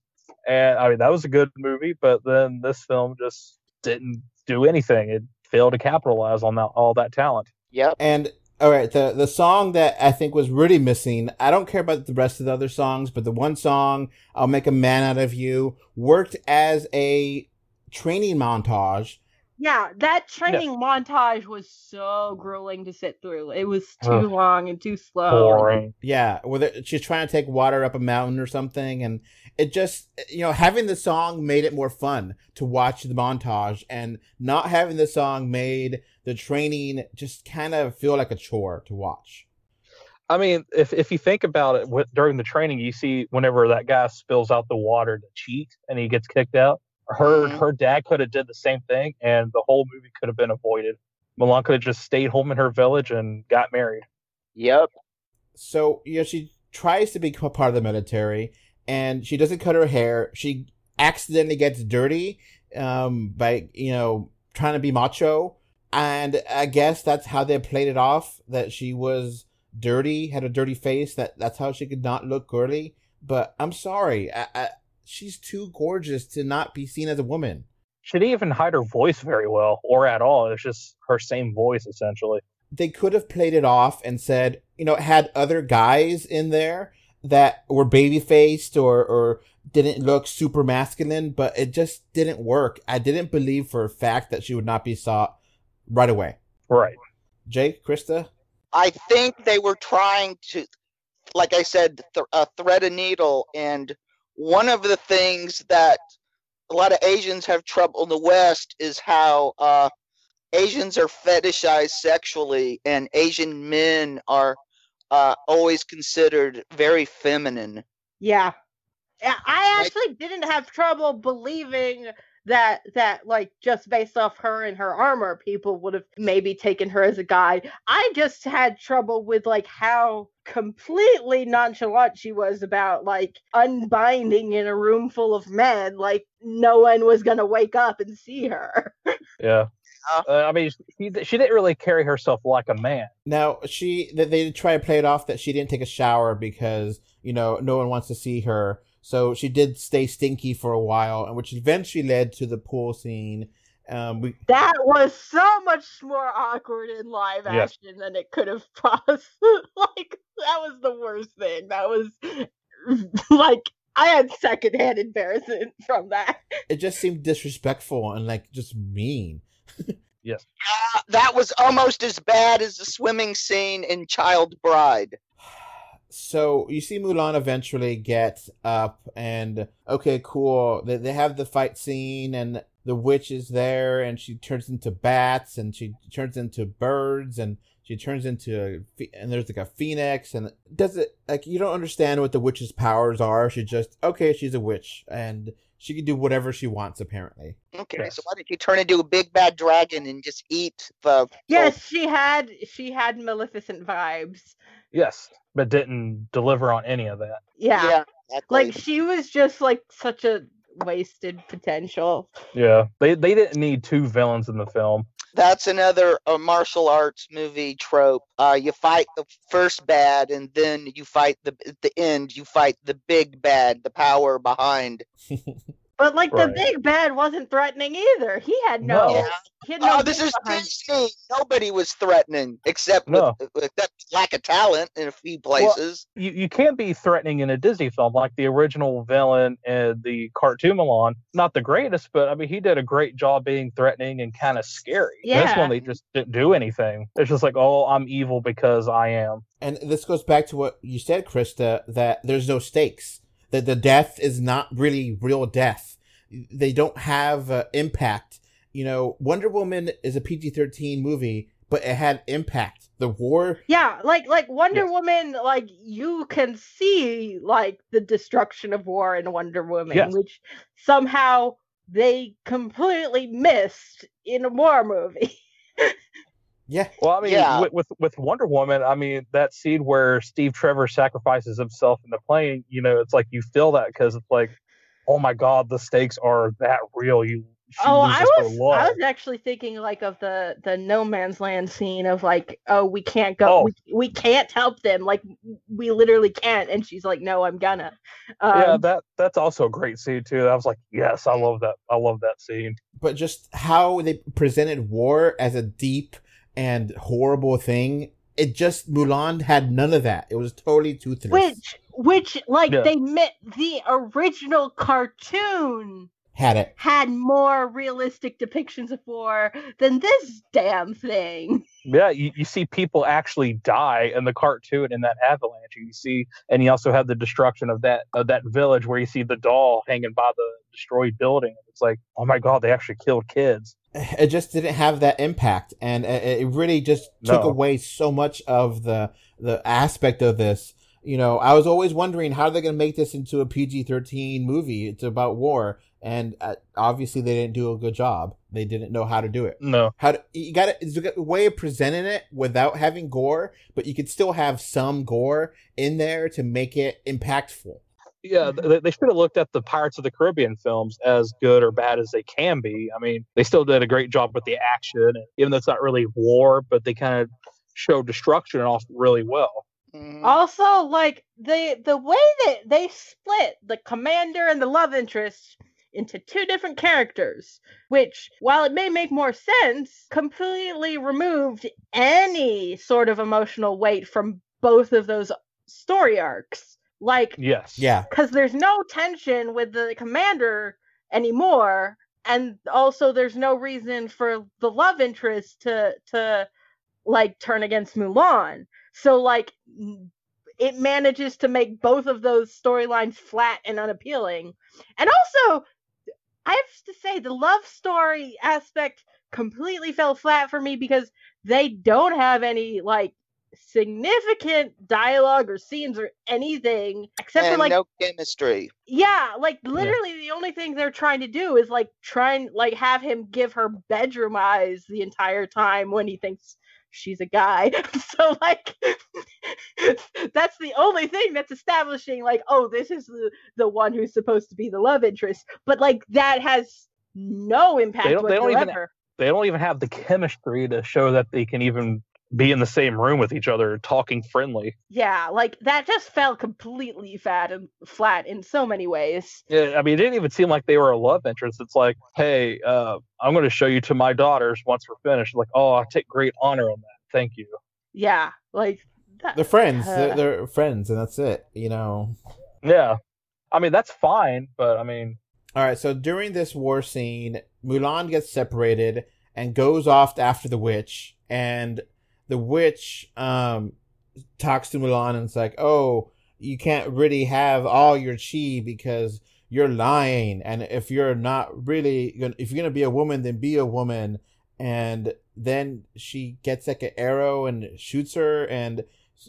S12: and I mean that was a good movie, but then this film just didn't do anything. It failed to capitalize on that all that talent.
S10: Yep.
S9: And all right, the the song that I think was really missing. I don't care about the rest of the other songs, but the one song "I'll Make a Man Out of You" worked as a training montage
S11: yeah, that training yeah. montage was so grueling to sit through. It was too Ugh. long and too slow.
S12: Boring.
S9: Yeah, whether she's trying to take water up a mountain or something, and it just you know having the song made it more fun to watch the montage, and not having the song made the training just kind of feel like a chore to watch.
S12: I mean, if if you think about it, during the training, you see whenever that guy spills out the water to cheat and he gets kicked out her mm-hmm. her dad could have did the same thing and the whole movie could have been avoided. Mulan could have just stayed home in her village and got married.
S10: Yep.
S9: So you know she tries to be part of the military and she doesn't cut her hair. She accidentally gets dirty um, by you know trying to be macho. And i guess that's how they played it off that she was dirty had a dirty face that that's how she could not look girly. But i'm sorry I, I she's too gorgeous to not be seen as a woman.
S12: She didn't even hide her voice very well, or at all. It's just her same voice, essentially.
S9: They could have played it off and said, you know, had other guys in there that were baby faced or, or didn't look super masculine, but it just didn't work. I didn't believe for a fact that she would not be saw right away.
S12: Right.
S9: Jake, Krista?
S10: I think they were trying to, like I said, th- uh, thread a needle and one of the things that a lot of Asians have trouble in the West is how uh, Asians are fetishized sexually, and Asian men are uh, always considered very feminine.
S11: Yeah. I actually didn't have trouble believing that that like just based off her and her armor people would have maybe taken her as a guy i just had trouble with like how completely nonchalant she was about like unbinding in a room full of men like no one was gonna wake up and see her
S12: yeah uh, I mean, she, she didn't really carry herself like a man.
S9: Now, she they, they try to play it off that she didn't take a shower because you know no one wants to see her. So she did stay stinky for a while, and which eventually led to the pool scene. Um, we...
S11: That was so much more awkward in live yes. action than it could have possibly. like that was the worst thing. That was like I had secondhand embarrassment from that.
S9: It just seemed disrespectful and like just mean.
S12: yes.
S10: Uh, that was almost as bad as the swimming scene in Child Bride
S9: so you see Mulan eventually get up and okay, cool. They they have the fight scene and the witch is there and she turns into bats and she turns into birds and she turns into a, and there's like a phoenix and does it like you don't understand what the witch's powers are she just okay she's a witch and she can do whatever she wants apparently
S10: Okay, yes. so why did she turn into a big bad dragon and just eat the?
S11: Yes, oh. she had she had Maleficent vibes.
S12: Yes, but didn't deliver on any of that.
S11: Yeah, yeah exactly. like she was just like such a wasted potential.
S12: Yeah, they they didn't need two villains in the film.
S10: That's another uh, martial arts movie trope. Uh, you fight the first bad, and then you fight the at the end. You fight the big bad, the power behind.
S11: But like right. the big bad wasn't threatening either. He had no. no. He had no
S10: oh, this is Disney. Nobody was threatening except no. with, with that lack of talent in a few places.
S12: Well, you you can't be threatening in a Disney film like the original villain in the cartoon Mulan. Not the greatest, but I mean he did a great job being threatening and kind of scary.
S11: Yeah.
S12: This one they just didn't do anything. It's just like oh I'm evil because I am.
S9: And this goes back to what you said, Krista, that there's no stakes that the death is not really real death. They don't have uh, impact. You know, Wonder Woman is a PG 13 movie, but it had impact. The war.
S11: Yeah, like like Wonder yes. Woman, like you can see like the destruction of war in Wonder Woman, yes. which somehow they completely missed in a war movie.
S9: Yeah.
S12: Well, I mean,
S10: yeah.
S12: with, with, with Wonder Woman, I mean that scene where Steve Trevor sacrifices himself in the plane. You know, it's like you feel that because it's like, oh my god, the stakes are that real. You.
S11: Oh, I was I was actually thinking like of the the no man's land scene of like, oh, we can't go, oh. we, we can't help them, like we literally can't, and she's like, no, I'm gonna.
S12: Um, yeah, that that's also a great scene too. I was like, yes, I love that. I love that scene.
S9: But just how they presented war as a deep and horrible thing. It just Mulan had none of that. It was totally toothless.
S11: Which, which, like yeah. they met the original cartoon
S9: had it
S11: had more realistic depictions of war than this damn thing.
S12: Yeah, you, you see people actually die in the cartoon in that avalanche. You see, and you also have the destruction of that of that village where you see the doll hanging by the destroyed building. It's like, oh my god, they actually killed kids
S9: it just didn't have that impact. And it really just took no. away so much of the the aspect of this. You know i was always wondering how they're going to make this into a pg-13 movie? It's about war. And uh, obviously they didn't do a good job. They didn't know how to do it.
S12: No.
S9: How to, you got it is a way of presenting it without having gore but you could still have some gore in there to make it impactful
S12: yeah, mm-hmm. they, they should have looked at the Pirates of the Caribbean films as good or bad as they can be. I mean, they still did a great job with the action, even though it's not really war, but they kind of show destruction off really well.
S11: Mm-hmm. Also, like the the way that they split the commander and the love interest into two different characters, which, while it may make more sense, completely removed any sort of emotional weight from both of those story arcs. Like,
S12: yes,
S9: yeah,
S11: because there's no tension with the commander anymore, and also there's no reason for the love interest to to like turn against Mulan. So like it manages to make both of those storylines flat and unappealing. And also, I have to say the love story aspect completely fell flat for me because they don't have any like significant dialogue or scenes or anything except
S10: and
S11: for like
S10: no chemistry.
S11: Yeah, like literally yeah. the only thing they're trying to do is like try and like have him give her bedroom eyes the entire time when he thinks she's a guy. so like that's the only thing that's establishing like oh this is the the one who's supposed to be the love interest. But like that has no impact they don't,
S12: they
S11: don't
S12: even they don't even have the chemistry to show that they can even be in the same room with each other talking friendly.
S11: Yeah like that just fell completely fat and flat in so many ways.
S12: Yeah i mean it didn't even seem like they were a love interest. It's like hey uh, i'm going to show you to my daughters once we're finished. Like oh i take great honor on that. Thank you.
S11: Yeah like
S9: that, they're friends. Uh, they're, they're friends and that's it you know?
S12: Yeah. I mean that's fine but i mean
S9: all right so during this war scene mulan gets separated and goes off after the witch and the witch um talks to Mulan and it's like, oh, you can't really have all your chi because you're lying, and if you're not really, if you're gonna be a woman, then be a woman. And then she gets like an arrow and shoots her, and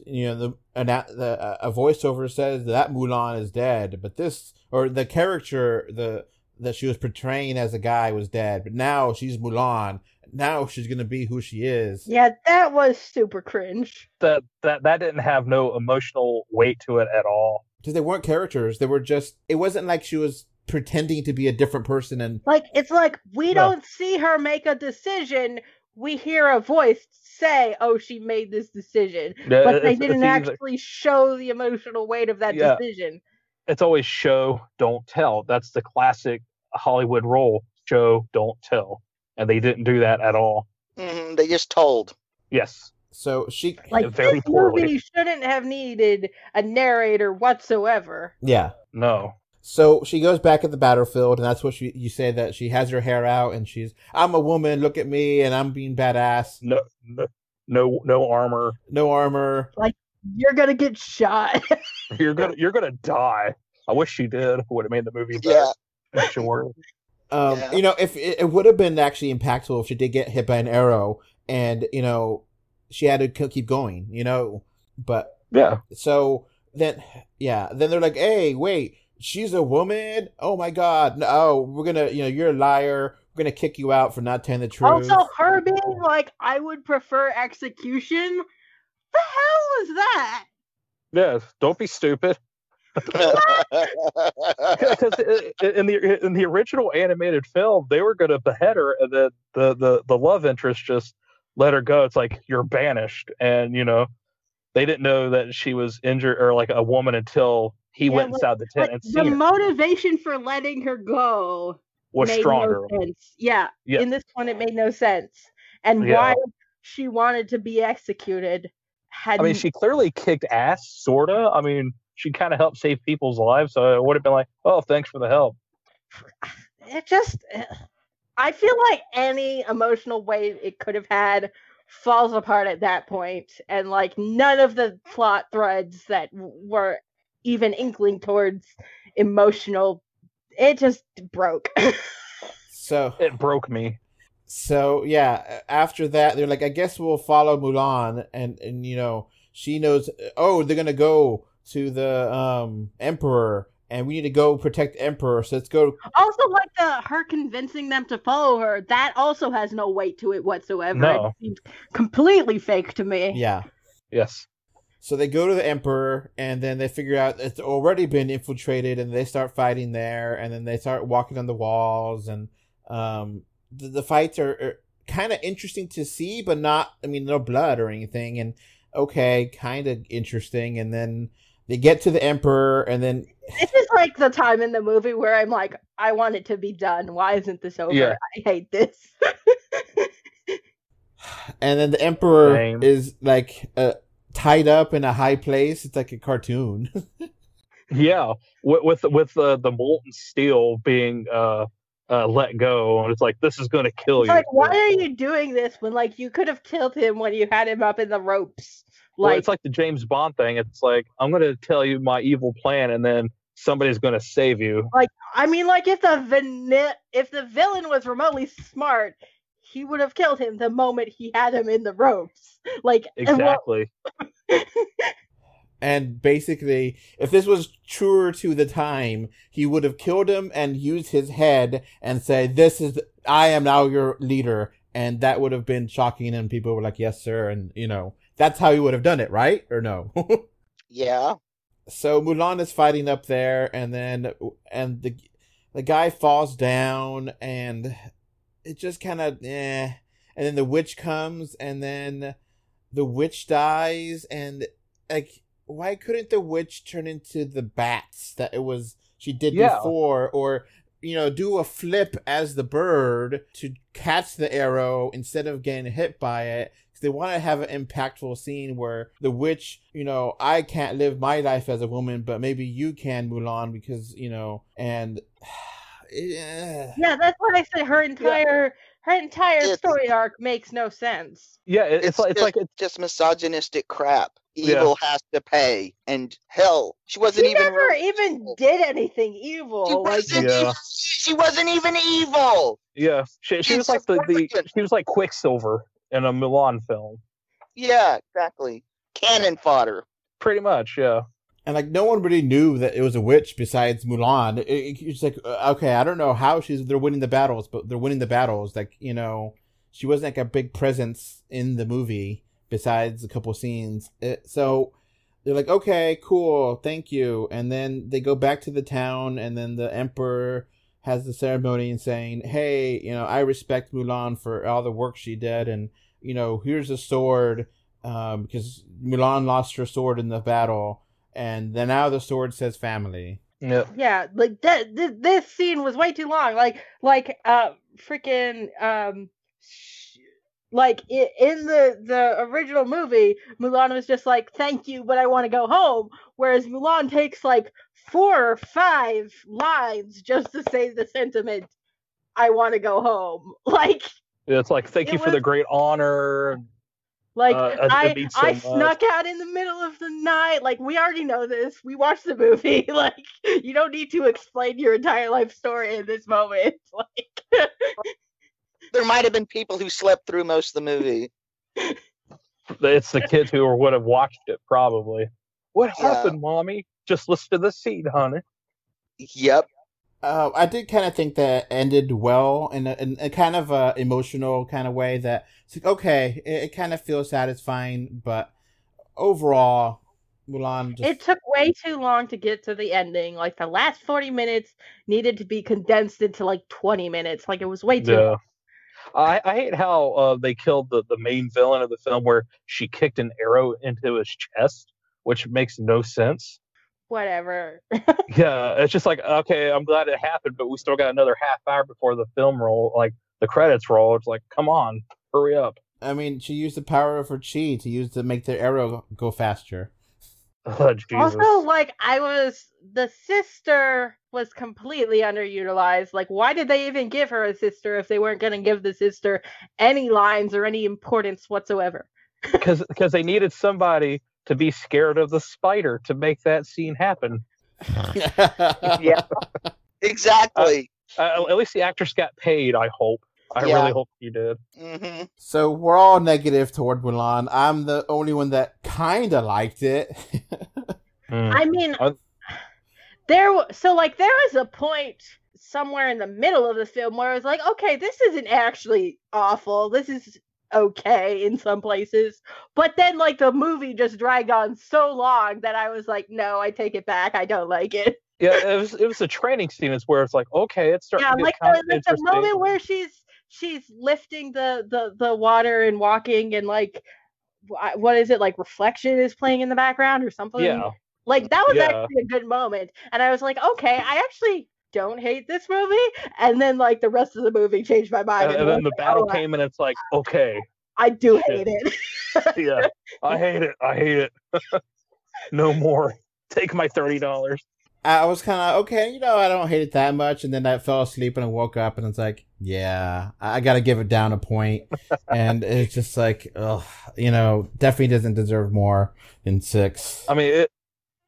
S9: you know the an, the a voiceover says that Mulan is dead, but this or the character the that she was portraying as a guy was dead, but now she's Mulan. Now she's gonna be who she is.
S11: Yeah, that was super cringe.
S12: That that that didn't have no emotional weight to it at all.
S9: Because they weren't characters; they were just. It wasn't like she was pretending to be a different person and
S11: like it's like we no. don't see her make a decision we hear a voice say, "Oh, she made this decision," yeah, but they didn't actually show the emotional weight of that yeah. decision.
S12: It's always show, don't tell. That's the classic Hollywood role: show, don't tell, and they didn't do that at all.
S10: Mm-hmm, they just told.
S12: Yes.
S9: So she
S11: like very this poorly. movie shouldn't have needed a narrator whatsoever.
S9: Yeah.
S12: No.
S9: So she goes back at the battlefield, and that's what she. You say that she has her hair out, and she's, "I'm a woman. Look at me, and I'm being badass."
S12: No, no, no, no armor.
S9: No armor.
S11: Like you're gonna get shot.
S12: you're gonna, you're gonna die. I wish she did. Would have made the movie better. Yeah. Sure.
S9: Um, yeah. you know, if it, it would have been actually impactful if she did get hit by an arrow, and you know, she had to keep going. You know, but
S12: yeah.
S9: So then, yeah, then they're like, "Hey, wait." she's a woman. Oh my god. No, we're gonna, you know, you're a liar. We're gonna kick you out for not telling the truth.
S11: Also, her being like, I would prefer execution. The hell was that?
S12: Yeah, don't be stupid. Because in the in the original animated film, they were going to behead her, and the, the the the love interest just let her go. It's like you're banished, and you know they didn't know that she was injured or like a woman until he yeah, went inside the tent
S11: the motivation for letting her go
S12: was stronger.
S11: No yeah, yeah, in this one it made no sense, and yeah. why she wanted to be executed had.
S12: I mean, she clearly kicked ass, sorta. I mean, she kind of helped save people's lives, so it would have been like, oh, thanks for the help.
S11: It just, I feel like any emotional weight it could have had falls apart at that point and like none of the plot threads that were even inkling towards emotional it just broke
S9: so
S12: it broke me
S9: so yeah after that they're like i guess we'll follow mulan and and you know she knows oh they're gonna go to the um emperor and we need to go protect emperor so let's go
S11: also like the her convincing them to follow her that also has no weight to it whatsoever no. it seems completely fake to me
S9: yeah
S12: yes
S9: so they go to the emperor, and then they figure out it's already been infiltrated, and they start fighting there, and then they start walking on the walls, and um, the, the fights are, are kind of interesting to see, but not. I mean, no blood or anything, and okay, kind of interesting, and then they get to the emperor, and then
S11: this is like the time in the movie where I'm like, I want it to be done. Why isn't this over? Yeah. I hate this.
S9: and then the emperor Same. is like uh, tied up in a high place. It's like a cartoon.
S12: yeah, with with, with uh, the molten steel being uh, uh, let go, and it's like this is going to kill
S11: it's
S12: you.
S11: Like, why are you doing this when like you could have killed him when you had him up in the ropes?
S12: Like, well, it's like the James Bond thing. It's like I'm going to tell you my evil plan, and then somebody's going to save you.
S11: Like, I mean, like if the vin- if the villain was remotely smart, he would have killed him the moment he had him in the ropes. Like
S12: exactly.
S9: and basically, if this was truer to the time, he would have killed him and used his head and say, "This is I am now your leader," and that would have been shocking. And people were like, "Yes, sir," and you know that's how he would have done it, right? Or no?
S10: yeah.
S9: So Mulan is fighting up there, and then and the the guy falls down, and it just kind of eh. And then the witch comes, and then the witch dies, and like, why couldn't the witch turn into the bats that it was she did yeah. before, or you know, do a flip as the bird to catch the arrow instead of getting hit by it? They want to have an impactful scene where the witch, you know, I can't live my life as a woman, but maybe you can, Mulan, because you know, and
S11: yeah. yeah, that's what I said. Her entire her entire
S10: It's-
S11: story arc makes no sense.
S12: Yeah, it, it's, like it's
S10: just,
S12: like it's
S10: just misogynistic crap.
S12: Yeah.
S10: Evil has to pay, and hell, she wasn't
S11: She
S10: even.
S11: never
S10: really
S11: even
S10: evil.
S11: did anything evil.
S10: She wasn't
S12: Yeah.
S10: even. She wasn't even evil.
S12: yeah. She, she was like the, the she was like Quicksilver in a Mulan film.
S10: Yeah, exactly. Cannon fodder.
S12: Pretty much, yeah.
S9: and like no one really knew that it was a witch besides Mulan. It, it- it's like uh, okay, I don't know how she's they're winning the battles, but they're winning the battles. Like you know, she wasn't like a big presence in the movie besides a couple scenes. It, so they're like, okay, cool, thank you, and then they go back to the town, and then the emperor has the ceremony and saying, hey, you know, I respect Mulan for all the work she did, and you know, here's a sword. Um, because Mulan lost her sword in the battle, and then now the sword says family.
S12: Yeah.
S11: yeah, like that. This, this scene was way too long. Like, like, uh, freaking, um, sh- like in the the original movie, Mulan was just like, "Thank you, but I want to go home." Whereas Mulan takes like four or five lines just to say the sentiment, "I want to go home." Like,
S12: It's like thank you for the great honor.
S11: Like
S12: Uh,
S11: I,
S12: so
S11: I
S12: much.
S11: snuck out in the middle of the night. Like we already know this. We watched the movie. Like you don't need to explain your entire life story in this moment. Like
S10: There might have been people who slept through most of the movie.
S12: It's the kids who would have watched it probably. What
S10: Yeah.
S12: happened, mommy? Just listen to the scene, honey.
S10: Yep.
S9: Uh, I did kind of think that ended well in a, in a kind of a emotional kind of way that it's like okay, it, it kind of feels satisfying, but overall, Mulan just
S11: it took way too long to get to the ending. Like the last forty minutes needed to be condensed into like twenty minutes. Like it was way too.
S12: Yeah.
S11: Long.
S12: I, I hate how uh, they killed the, the main villain of the film where she kicked an arrow into his chest, which makes no sense.
S11: Whatever.
S12: Yeah, it's just like okay, I'm glad it happened, but we still got another half hour before the film roll, like the credits roll. It's like, come on, hurry up.
S9: I mean, she used the power of her chi to use to make the arrow go faster.
S12: Oh, Jesus.
S11: Also, like I was, the sister was completely underutilized. Like, why did they even give her a sister if they weren't going to give the sister any lines or any importance whatsoever?
S12: because because they needed somebody to be scared of the spider to make that scene happen.
S10: Yeah. Exactly.
S12: Uh, at least the actress got paid. I hope. I
S10: Yeah.
S12: really hope you did.
S10: hmm
S9: So we're all negative toward Mulan. I'm the only one that kind of liked it.
S12: Mm.
S11: I mean,
S12: Uh,
S11: there. w- So, like, there was a point somewhere in the middle of the film where I was like, okay, this isn't actually awful. This is okay in some places. But then, like, the movie just dragged on so long that I was like, no, I take it back. I don't like it.
S12: Yeah, it was it was a training scene. It's where it's like, okay, it's starting
S11: yeah,
S12: to
S11: like
S12: kind
S11: the, like the moment where she's she's lifting the the the water and walking and like what is it like reflection is playing in the background or something
S12: yeah,
S11: like that was
S12: Yeah.
S11: actually a good moment and i was like okay i actually don't hate this movie and then like the rest of the movie changed my mind
S12: and, and
S11: I
S12: then the
S11: like,
S12: battle
S11: oh,
S12: came, and it's like, okay,
S11: i do hate it
S12: yeah, I hate it. I hate it. no more. Take my thirty dollars.
S9: I was kind of okay, you know, I don't hate it that much, and then I fell asleep and I woke up and it's like, yeah, I, got to give it down a point. and it's just like, ugh, you know, definitely doesn't deserve more than six.
S12: I mean, it.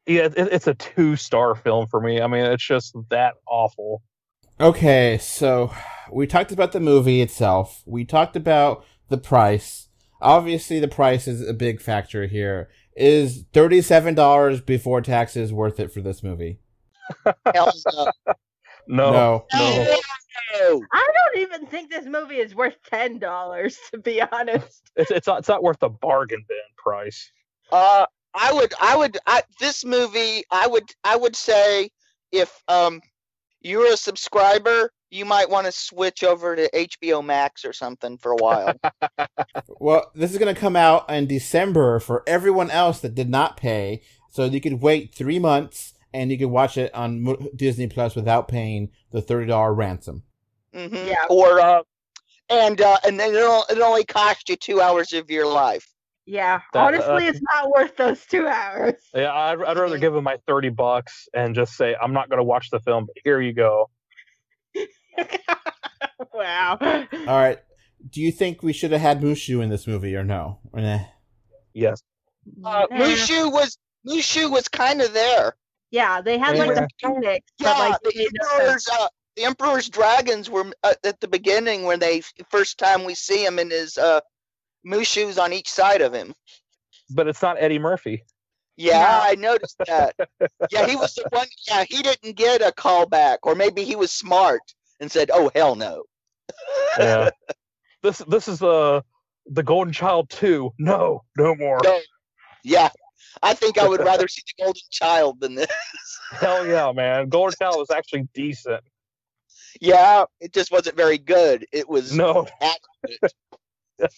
S12: Yeah, it, it's a two star film for me. I mean, it's just that awful.
S9: Okay, so we talked about the movie itself. We talked about the price. Obviously, the price is a big factor here. Is thirty-seven dollars before taxes worth it for this movie?
S10: Hell no.
S12: No,
S9: No.
S12: no.
S10: No.
S11: i don't even think this movie is worth ten dollars to be honest
S12: It's it's not, it's not worth the bargain bin price.
S10: Uh, I would, I would, I, this movie, I would, I would say, if um, you're a subscriber, you might want to switch over to HBO Max or something for a while.
S9: Well, this is going to come out in December for everyone else that did not pay. So you could wait three months and you can watch it on Disney Plus without paying the thirty dollar ransom.
S10: hmm
S11: Yeah.
S10: Or uh, and uh, and then it'll it only cost you two hours of your life.
S11: yeah
S12: That- uh,
S11: honestly it's not worth those two hours
S12: Yeah, I'd, I'd rather give them my thirty bucks and just say I'm not going to watch the film, but here you go.
S11: wow.
S9: All right. Do you think we should have had Mushu in this movie or no? Or nah?
S12: Yes.
S10: Uh, Mushu was Mushu was kind of there.
S11: Yeah, they had like the phoenix, but
S10: Yeah,
S11: like
S10: the
S11: they didn't have-
S10: emperor's uh, the emperor's dragons were uh, at the beginning when they first time we see him in his uh, Mushu's on each side of him.
S12: But it's not Eddie Murphy.
S10: Yeah, I noticed that. yeah, he was the one. Yeah, he didn't get a callback, or maybe he was smart and said, "Oh hell no."
S12: Yeah. this this is uh the Golden Child two. No, no more.
S10: No. Yeah, I think I would rather see the Golden Child than this.
S12: Hell yeah, man. Golden Child was actually decent.
S10: Yeah, it just wasn't very good. It was
S12: No.
S10: accurate.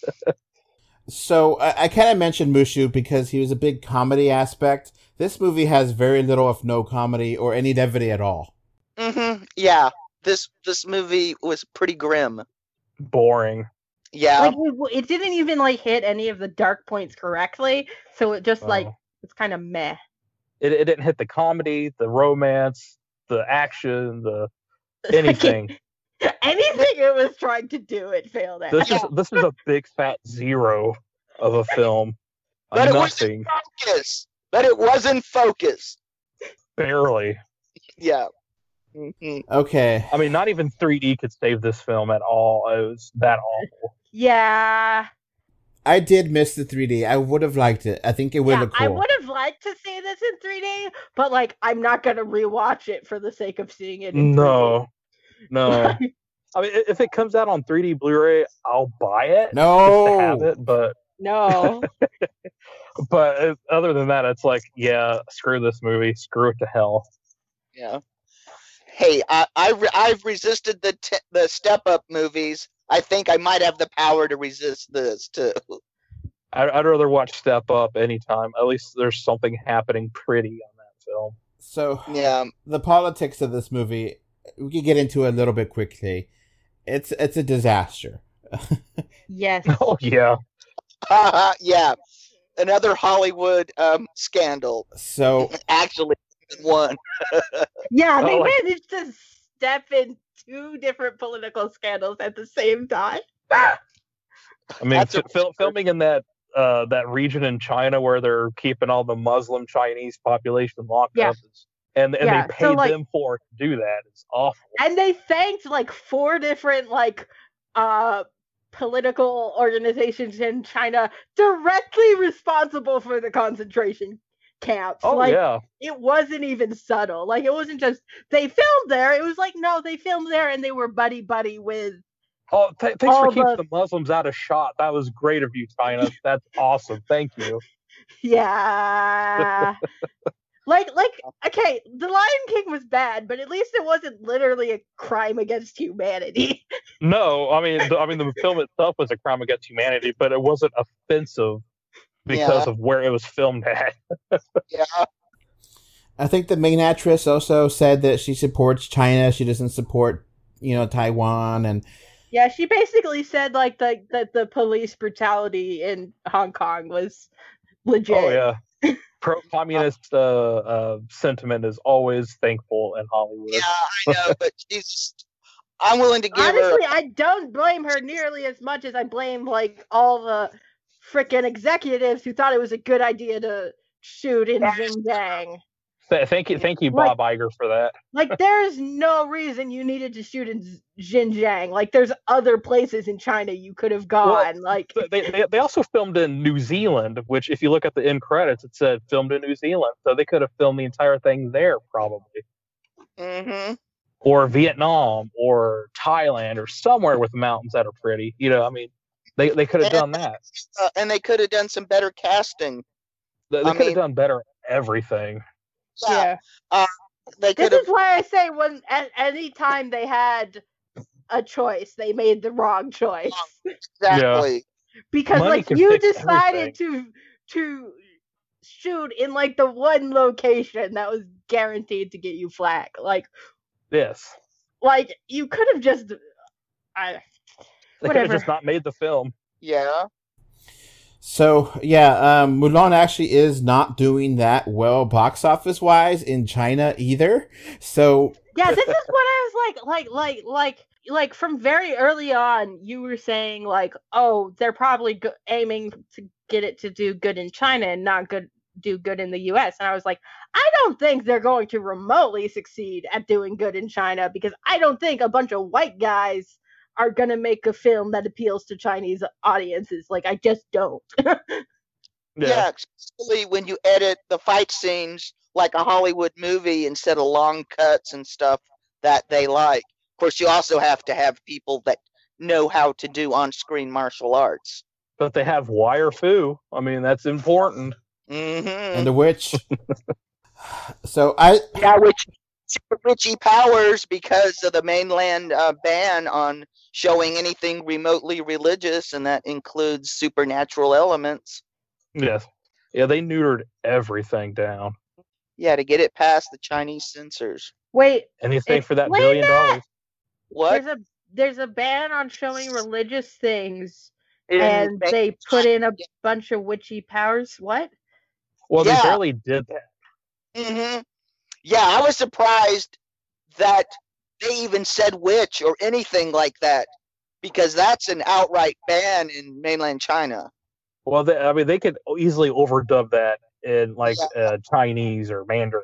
S9: So I, I kind of mentioned Mushu because he was a big comedy aspect. This movie has very little, if no, comedy or any levity at all.
S10: hmm Yeah, this this movie was pretty grim.
S12: Boring.
S10: Yeah,
S11: like it, it didn't even like hit any of the dark points correctly, so it just like
S12: Oh.
S11: it's kind of meh.
S12: It, it didn't hit the comedy, the romance, the action, the anything.
S11: Anything it was trying to do, it failed at.
S12: this is this is a big fat zero of a film.
S10: but it was
S12: Nothing.
S10: in focus. But it was in focus.
S12: Barely.
S10: Yeah. Mhm.
S9: Okay.
S12: I mean, not even 3D could save this film at all. It was that awful.
S11: Yeah,
S9: I did miss the 3D. I would have liked it. I think it would
S11: yeah.
S9: have
S11: I would have liked to see this in 3D, but like I'm not gonna rewatch it for the sake of seeing it. In
S12: No, no. I mean, if it comes out on 3D Blu-ray, I'll buy it.
S9: No.
S12: just to have it. But
S11: No.
S12: but uh, other than that, it's like, yeah, screw this movie. Screw it to hell.
S10: Yeah. Hey, I, I re- I've resisted the t- the step up movies. I think I might have the power to resist this too.
S12: I'd, I'd rather watch Step Up anytime. At least there's something happening pretty on that film.
S9: So
S10: Yeah.
S9: the politics of this movie, we could get into it a little bit quickly. It's it's a disaster.
S11: yes.
S12: Oh yeah.
S10: Uh, yeah. Another Hollywood um, scandal.
S9: So
S10: Actually, one.
S11: Yeah, they
S12: Oh, like-
S11: managed to step in two different political scandals at the same time.
S12: I mean,
S10: That's
S12: fil- filming in that uh, that region in China where they're keeping all the Muslim Chinese population locked
S11: Yeah.
S12: up, is, and and
S11: Yeah,
S12: they
S11: so,
S12: paid
S11: like-
S12: them for it to do that. It's awful.
S11: and they thanked like four different like uh political organizations in China directly responsible for the concentration camps.
S12: Oh
S11: like
S12: yeah.
S11: it wasn't even subtle. Like it wasn't just they filmed there. It was like no, they filmed there and they were buddy buddy with
S12: Oh, th- thanks for keeping
S11: the-
S12: the Muslims out of shot. That was great of you, China. That's awesome. Thank you.
S11: yeah. like like okay, The Lion King was bad, but at least it wasn't literally a crime against humanity.
S12: No, I mean, the, I mean, the film itself was a crime against humanity, but it wasn't offensive because
S10: Yeah.
S12: of where it was filmed at.
S10: Yeah.
S9: I think the main actress also said that she supports China. She doesn't support, you know, Taiwan and
S11: Yeah, she basically said like the that the police brutality in Hong Kong was legit.
S12: Oh yeah. Pro-communist uh, uh, sentiment is always thankful in Hollywood.
S10: Yeah, I know, but she's. I'm willing to give
S11: Honestly,
S10: her.
S11: I don't blame her nearly as much as I blame like all the freaking executives who thought it was a good idea to shoot in Xinjiang.
S12: Thank you, thank you,
S11: Like-
S12: Bob Iger, for that.
S11: Like, there's no reason you needed to shoot in Z- Xinjiang. Like, there's other places in China you could have gone. like,
S12: They, they they also filmed in New Zealand, which if you look at the end credits, it said filmed in New Zealand, so they could have filmed the entire thing there probably,
S10: Mm-hmm.
S12: or Vietnam, or Thailand, or somewhere with mountains that are pretty. You know, I mean, they they could have done that.
S10: Uh, and they could have done some better casting.
S12: They, they could have done better everything.
S10: Yeah. They
S11: This
S10: could have.
S11: is why I say when at any time they had a choice, they made the wrong choice.
S10: Exactly.
S11: because
S12: Money
S11: like you
S12: fix
S11: decided to to shoot in like the one location that was guaranteed to get you flack. Like
S12: this.
S11: like you could have just I
S12: they could have just not made the film.
S10: Yeah.
S9: So yeah, um, Mulan actually is not doing that well box office wise in China either. So
S11: Yeah, this is what I was like like like like like from very early on, you were saying like, oh, they're probably go- aiming to get it to do good in China and not good do good in the U.S. And I was like, I don't think they're going to remotely succeed at doing good in China because I don't think a bunch of white guys are gonna make a film that appeals to Chinese audiences. Like, I just don't.
S10: Yeah. especially when you edit the fight scenes like a Hollywood movie instead of long cuts and stuff that they like. Of course, you also have to have people that know how to do on-screen martial arts.
S12: But they have wire fu. I mean, that's important.
S10: Mm-hmm.
S9: And the witch. so I
S10: yeah, which Richie Powers because of the mainland uh, ban on showing anything remotely religious, and that includes supernatural elements.
S12: Yes. Yeah, they neutered everything down.
S10: Yeah, to get it past the Chinese censors.
S11: Wait,
S12: Anything for that billion
S11: that.
S12: dollars.
S10: What?
S11: There's a there's a ban on showing religious things,
S10: In
S11: and
S10: ma-
S11: they put in a bunch of witchy powers. What?
S12: Well,
S10: Yeah.
S12: they barely did that.
S10: hmm Yeah, I was surprised that they even said witch or anything like that because that's an outright ban in mainland China.
S12: Well, they, I mean, they could easily overdub that in like uh, Chinese or Mandarin.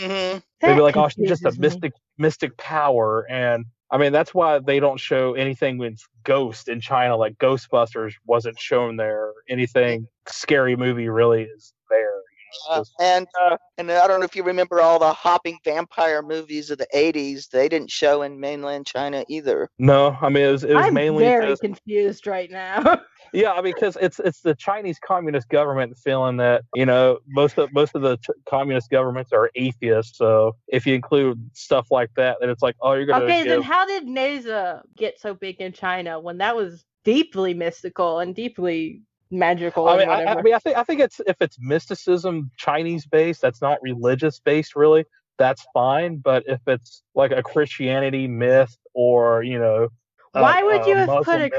S10: Mm-hmm.
S12: They'd be like, "Oh, she's just a
S11: confuses me.
S12: mystic, mystic power," and I mean, that's why they don't show anything with ghost in China. Like Ghostbusters wasn't shown there. Anything scary movie really is there.
S10: Uh, and uh, and I don't know if you remember all the hopping vampire movies of the '80s. They didn't show in mainland China either.
S12: No, I mean, it was, it was
S11: I'm
S12: mainly
S11: very
S12: just
S11: confused right now.
S12: Yeah, I mean, because it's it's the Chinese Communist government feeling that you know most of most of the ch- communist governments are atheists. So if you include stuff like that, then it's like, oh, you're gonna
S11: okay, then how did Nezha get so big in China when that was deeply mystical and deeply magical
S12: I mean, I,
S11: whatever?
S12: I mean, I think I think it's if it's mysticism, Chinese based, that's not religious based, really. That's fine. But if it's like a Christianity myth or you know, a-
S11: Why would you
S12: a
S11: have put a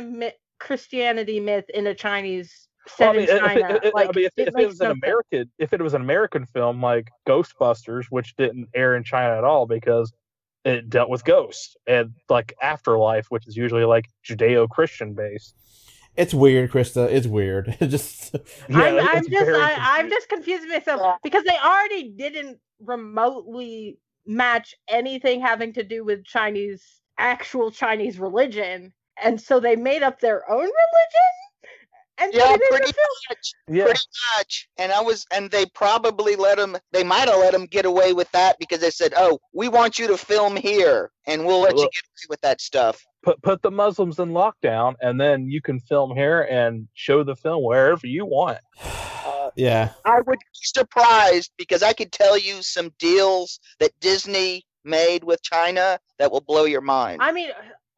S12: myth,
S11: Christianity myth in a Chinese set
S12: Well, I mean, if, it- it-
S11: like,
S12: I mean, if,
S11: it
S12: if it
S11: makes
S12: was an
S11: sense.
S12: American, if it was an American film like Ghostbusters, which didn't air in China at all because it dealt with ghosts and like afterlife, which is usually like Judeo-Christian based.
S9: It's weird, Krista. It's weird. It just
S11: I'm,
S12: it's
S11: I'm just
S12: very
S11: I, I'm just confusing myself because they already didn't remotely match anything having to do with Chinese actual Chinese religion, and so they made up their own religion and
S10: Yeah,
S11: put it in the
S10: pretty much.
S12: Yeah.
S10: Pretty much. And I was, and they probably let them. They might have let them get away with that because they said, "Oh, we want you to film here, and we'll let you get away with that stuff."
S12: Put put the Muslims in lockdown, and then you can film here and show the film wherever you want.
S9: Uh, yeah.
S10: I would be surprised because I could tell you some deals that Disney made with China that will blow your mind.
S11: I mean,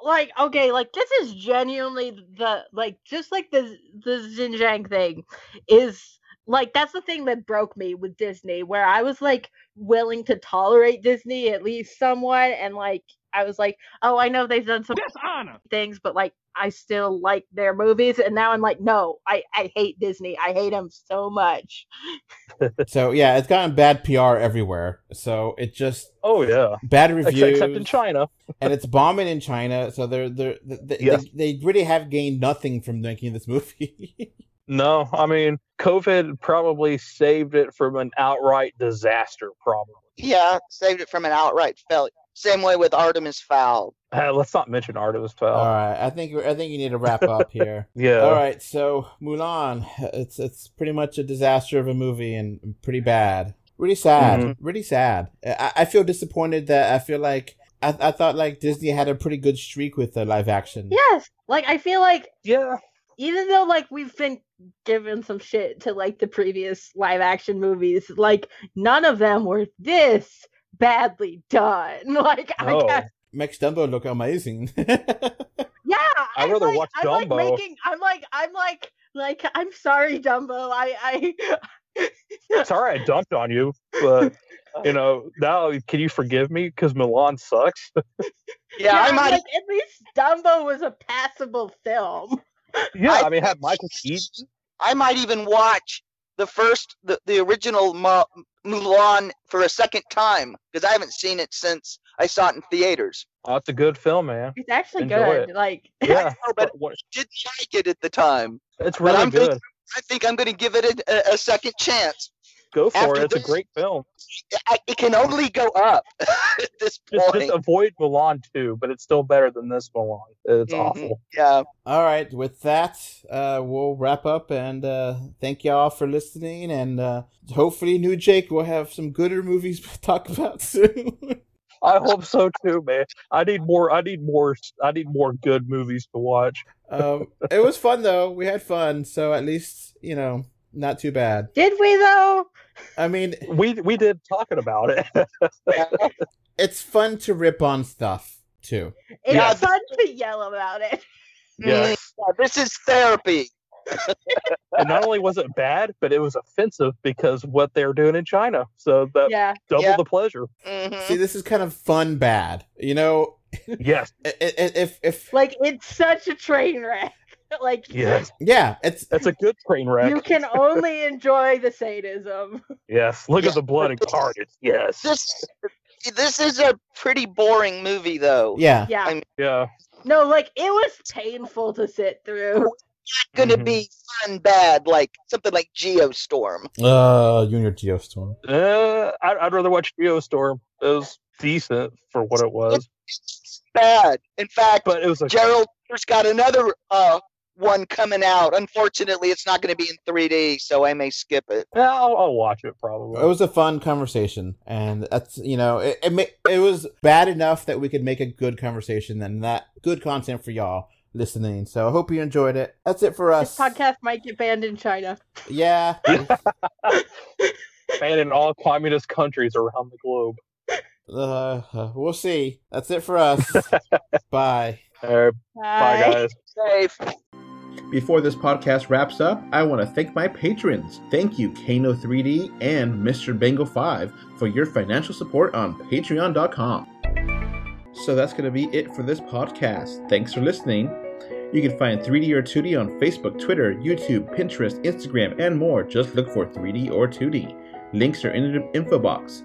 S11: like, okay, like this is genuinely the like just like the the Xinjiang thing is like that's the thing that broke me with Disney, where I was like willing to tolerate Disney at least somewhat, and like I was like, oh, I know they've done some
S7: Dishonor.
S11: things, but like I still like their movies, and now I'm like, no, I I hate Disney, I hate them so much.
S9: So yeah, it's gotten bad PR everywhere. So it just
S12: Oh yeah,
S9: bad
S12: except,
S9: reviews,
S12: except in China.
S9: and it's bombing in China. So they're they're they,
S12: Yes.
S9: they, they really have gained nothing from making this movie.
S12: No, I mean, COVID probably saved it from an outright disaster. Probably.
S10: yeah, saved it from an outright failure. Same way with Artemis Fowl.
S12: Uh, let's not mention Artemis Fowl.
S9: All right, I think I think you need to wrap up here.
S12: Yeah.
S9: All right, so Mulan, it's it's pretty much a disaster of a movie and pretty bad. Really sad.
S12: Mhm.
S9: Really sad. I, I feel disappointed that I feel like I, I thought like Disney had a pretty good streak with the live action.
S11: Yes, like I feel like
S12: Yeah.
S11: even though like we've been given some shit to like the previous live action movies, like none of them were this badly done. Like I
S12: No.
S11: can't,
S9: Makes Dumbo look amazing.
S11: yeah,
S12: I'd
S11: I'm
S12: rather
S11: like,
S12: watch
S11: I'm like
S12: Dumbo.
S11: making I'm like I'm like like I'm sorry, Dumbo. I I
S12: Sorry, I dumped on you, but you know now can you forgive me because Mulan sucks?
S10: Yeah, I might.
S11: like at least Dumbo was a passable film.
S12: Yeah,
S10: I
S12: I, mean, have Michael Keaton.
S10: I might even watch the first, the, the original Mu- Mulan for a second time because I haven't seen it since I saw it in theaters.
S12: Oh, it's a good film, man.
S11: It's actually
S12: Enjoy
S11: good.
S12: it.
S11: Like
S12: Yeah,
S10: but
S12: what-
S10: didn't like it at the time.
S12: it's
S10: But
S12: really
S10: I'm
S12: good.
S10: thinking- I think I'm going to give it a, a, a second chance.
S12: Go for
S10: after
S12: it. It's
S10: this-
S12: a great film.
S10: It can only go up at this
S12: Just,
S10: point.
S12: just avoid Mulan too, but it's still better than this Mulan. It's
S10: Mhm.
S12: awful.
S10: Yeah.
S9: All right, with that, uh, we'll wrap up and uh, thank y'all for listening. And uh, hopefully, New Jake will have some gooder movies to talk about soon.
S12: I hope so too, man. I need more. I need more. I need more good movies to watch.
S9: um, it was fun though. We had fun, so at least you know, not too bad.
S11: did we though?
S9: I mean,
S12: We we did talking about it.
S9: it's fun to rip on stuff too.
S11: It's
S10: Yeah.
S11: fun to yell about it.
S12: yes.
S10: Yeah, this is therapy.
S12: and not only was it bad, but it was offensive because what they're doing in China. So that
S11: Yeah.
S12: double
S10: Yeah.
S12: the pleasure.
S10: Mhm.
S9: See, this is kind of fun bad. You know,
S12: Yes.
S9: i- i- if if
S11: Like it's such a train wreck. like
S12: Yes.
S9: yeah, it's
S12: That's a good train wreck.
S11: you can only enjoy the sadism.
S12: Yes. Look
S10: Yeah.
S12: at the blood and carnage. Yes.
S10: This this is a pretty boring movie, though.
S9: yeah.
S11: Yeah.
S10: I'm-
S12: Yeah.
S11: No, like it was painful to sit through.
S10: It's going to
S12: Mhm.
S10: be fun bad, like something like Geostorm.
S9: Uh, Junior Geostorm.
S12: Uh, I'd, I'd rather watch Geostorm. It was decent for what it was,
S10: It's bad. In fact,
S12: but it was a
S10: Gerald has got another uh one coming out. Unfortunately, it's not going to be in 3D, so I may skip it.
S12: Yeah, I'll, I'll watch it probably.
S9: It was a fun conversation, and that's you know it it, ma- it was bad enough that we could make a good conversation and that good content for y'all listening. So I hope you enjoyed it. That's it for
S11: This
S9: us.
S11: podcast might get banned in China.
S9: Yeah.
S12: Banned in all communist countries around the globe.
S9: Uh, we'll see. That's it for us. Bye.
S12: Uh, bye, guys.
S10: Safe.
S9: Before this podcast wraps up, I want to thank my patrons. Thank you, Kano3D and Mr. Bengal 5 for your financial support on patreon.com. So that's going to be it for this podcast. Thanks for listening. You can find 3D or 2D on Facebook, Twitter, YouTube, Pinterest, Instagram, and more. Just look for 3D or 2D. Links are in the info box.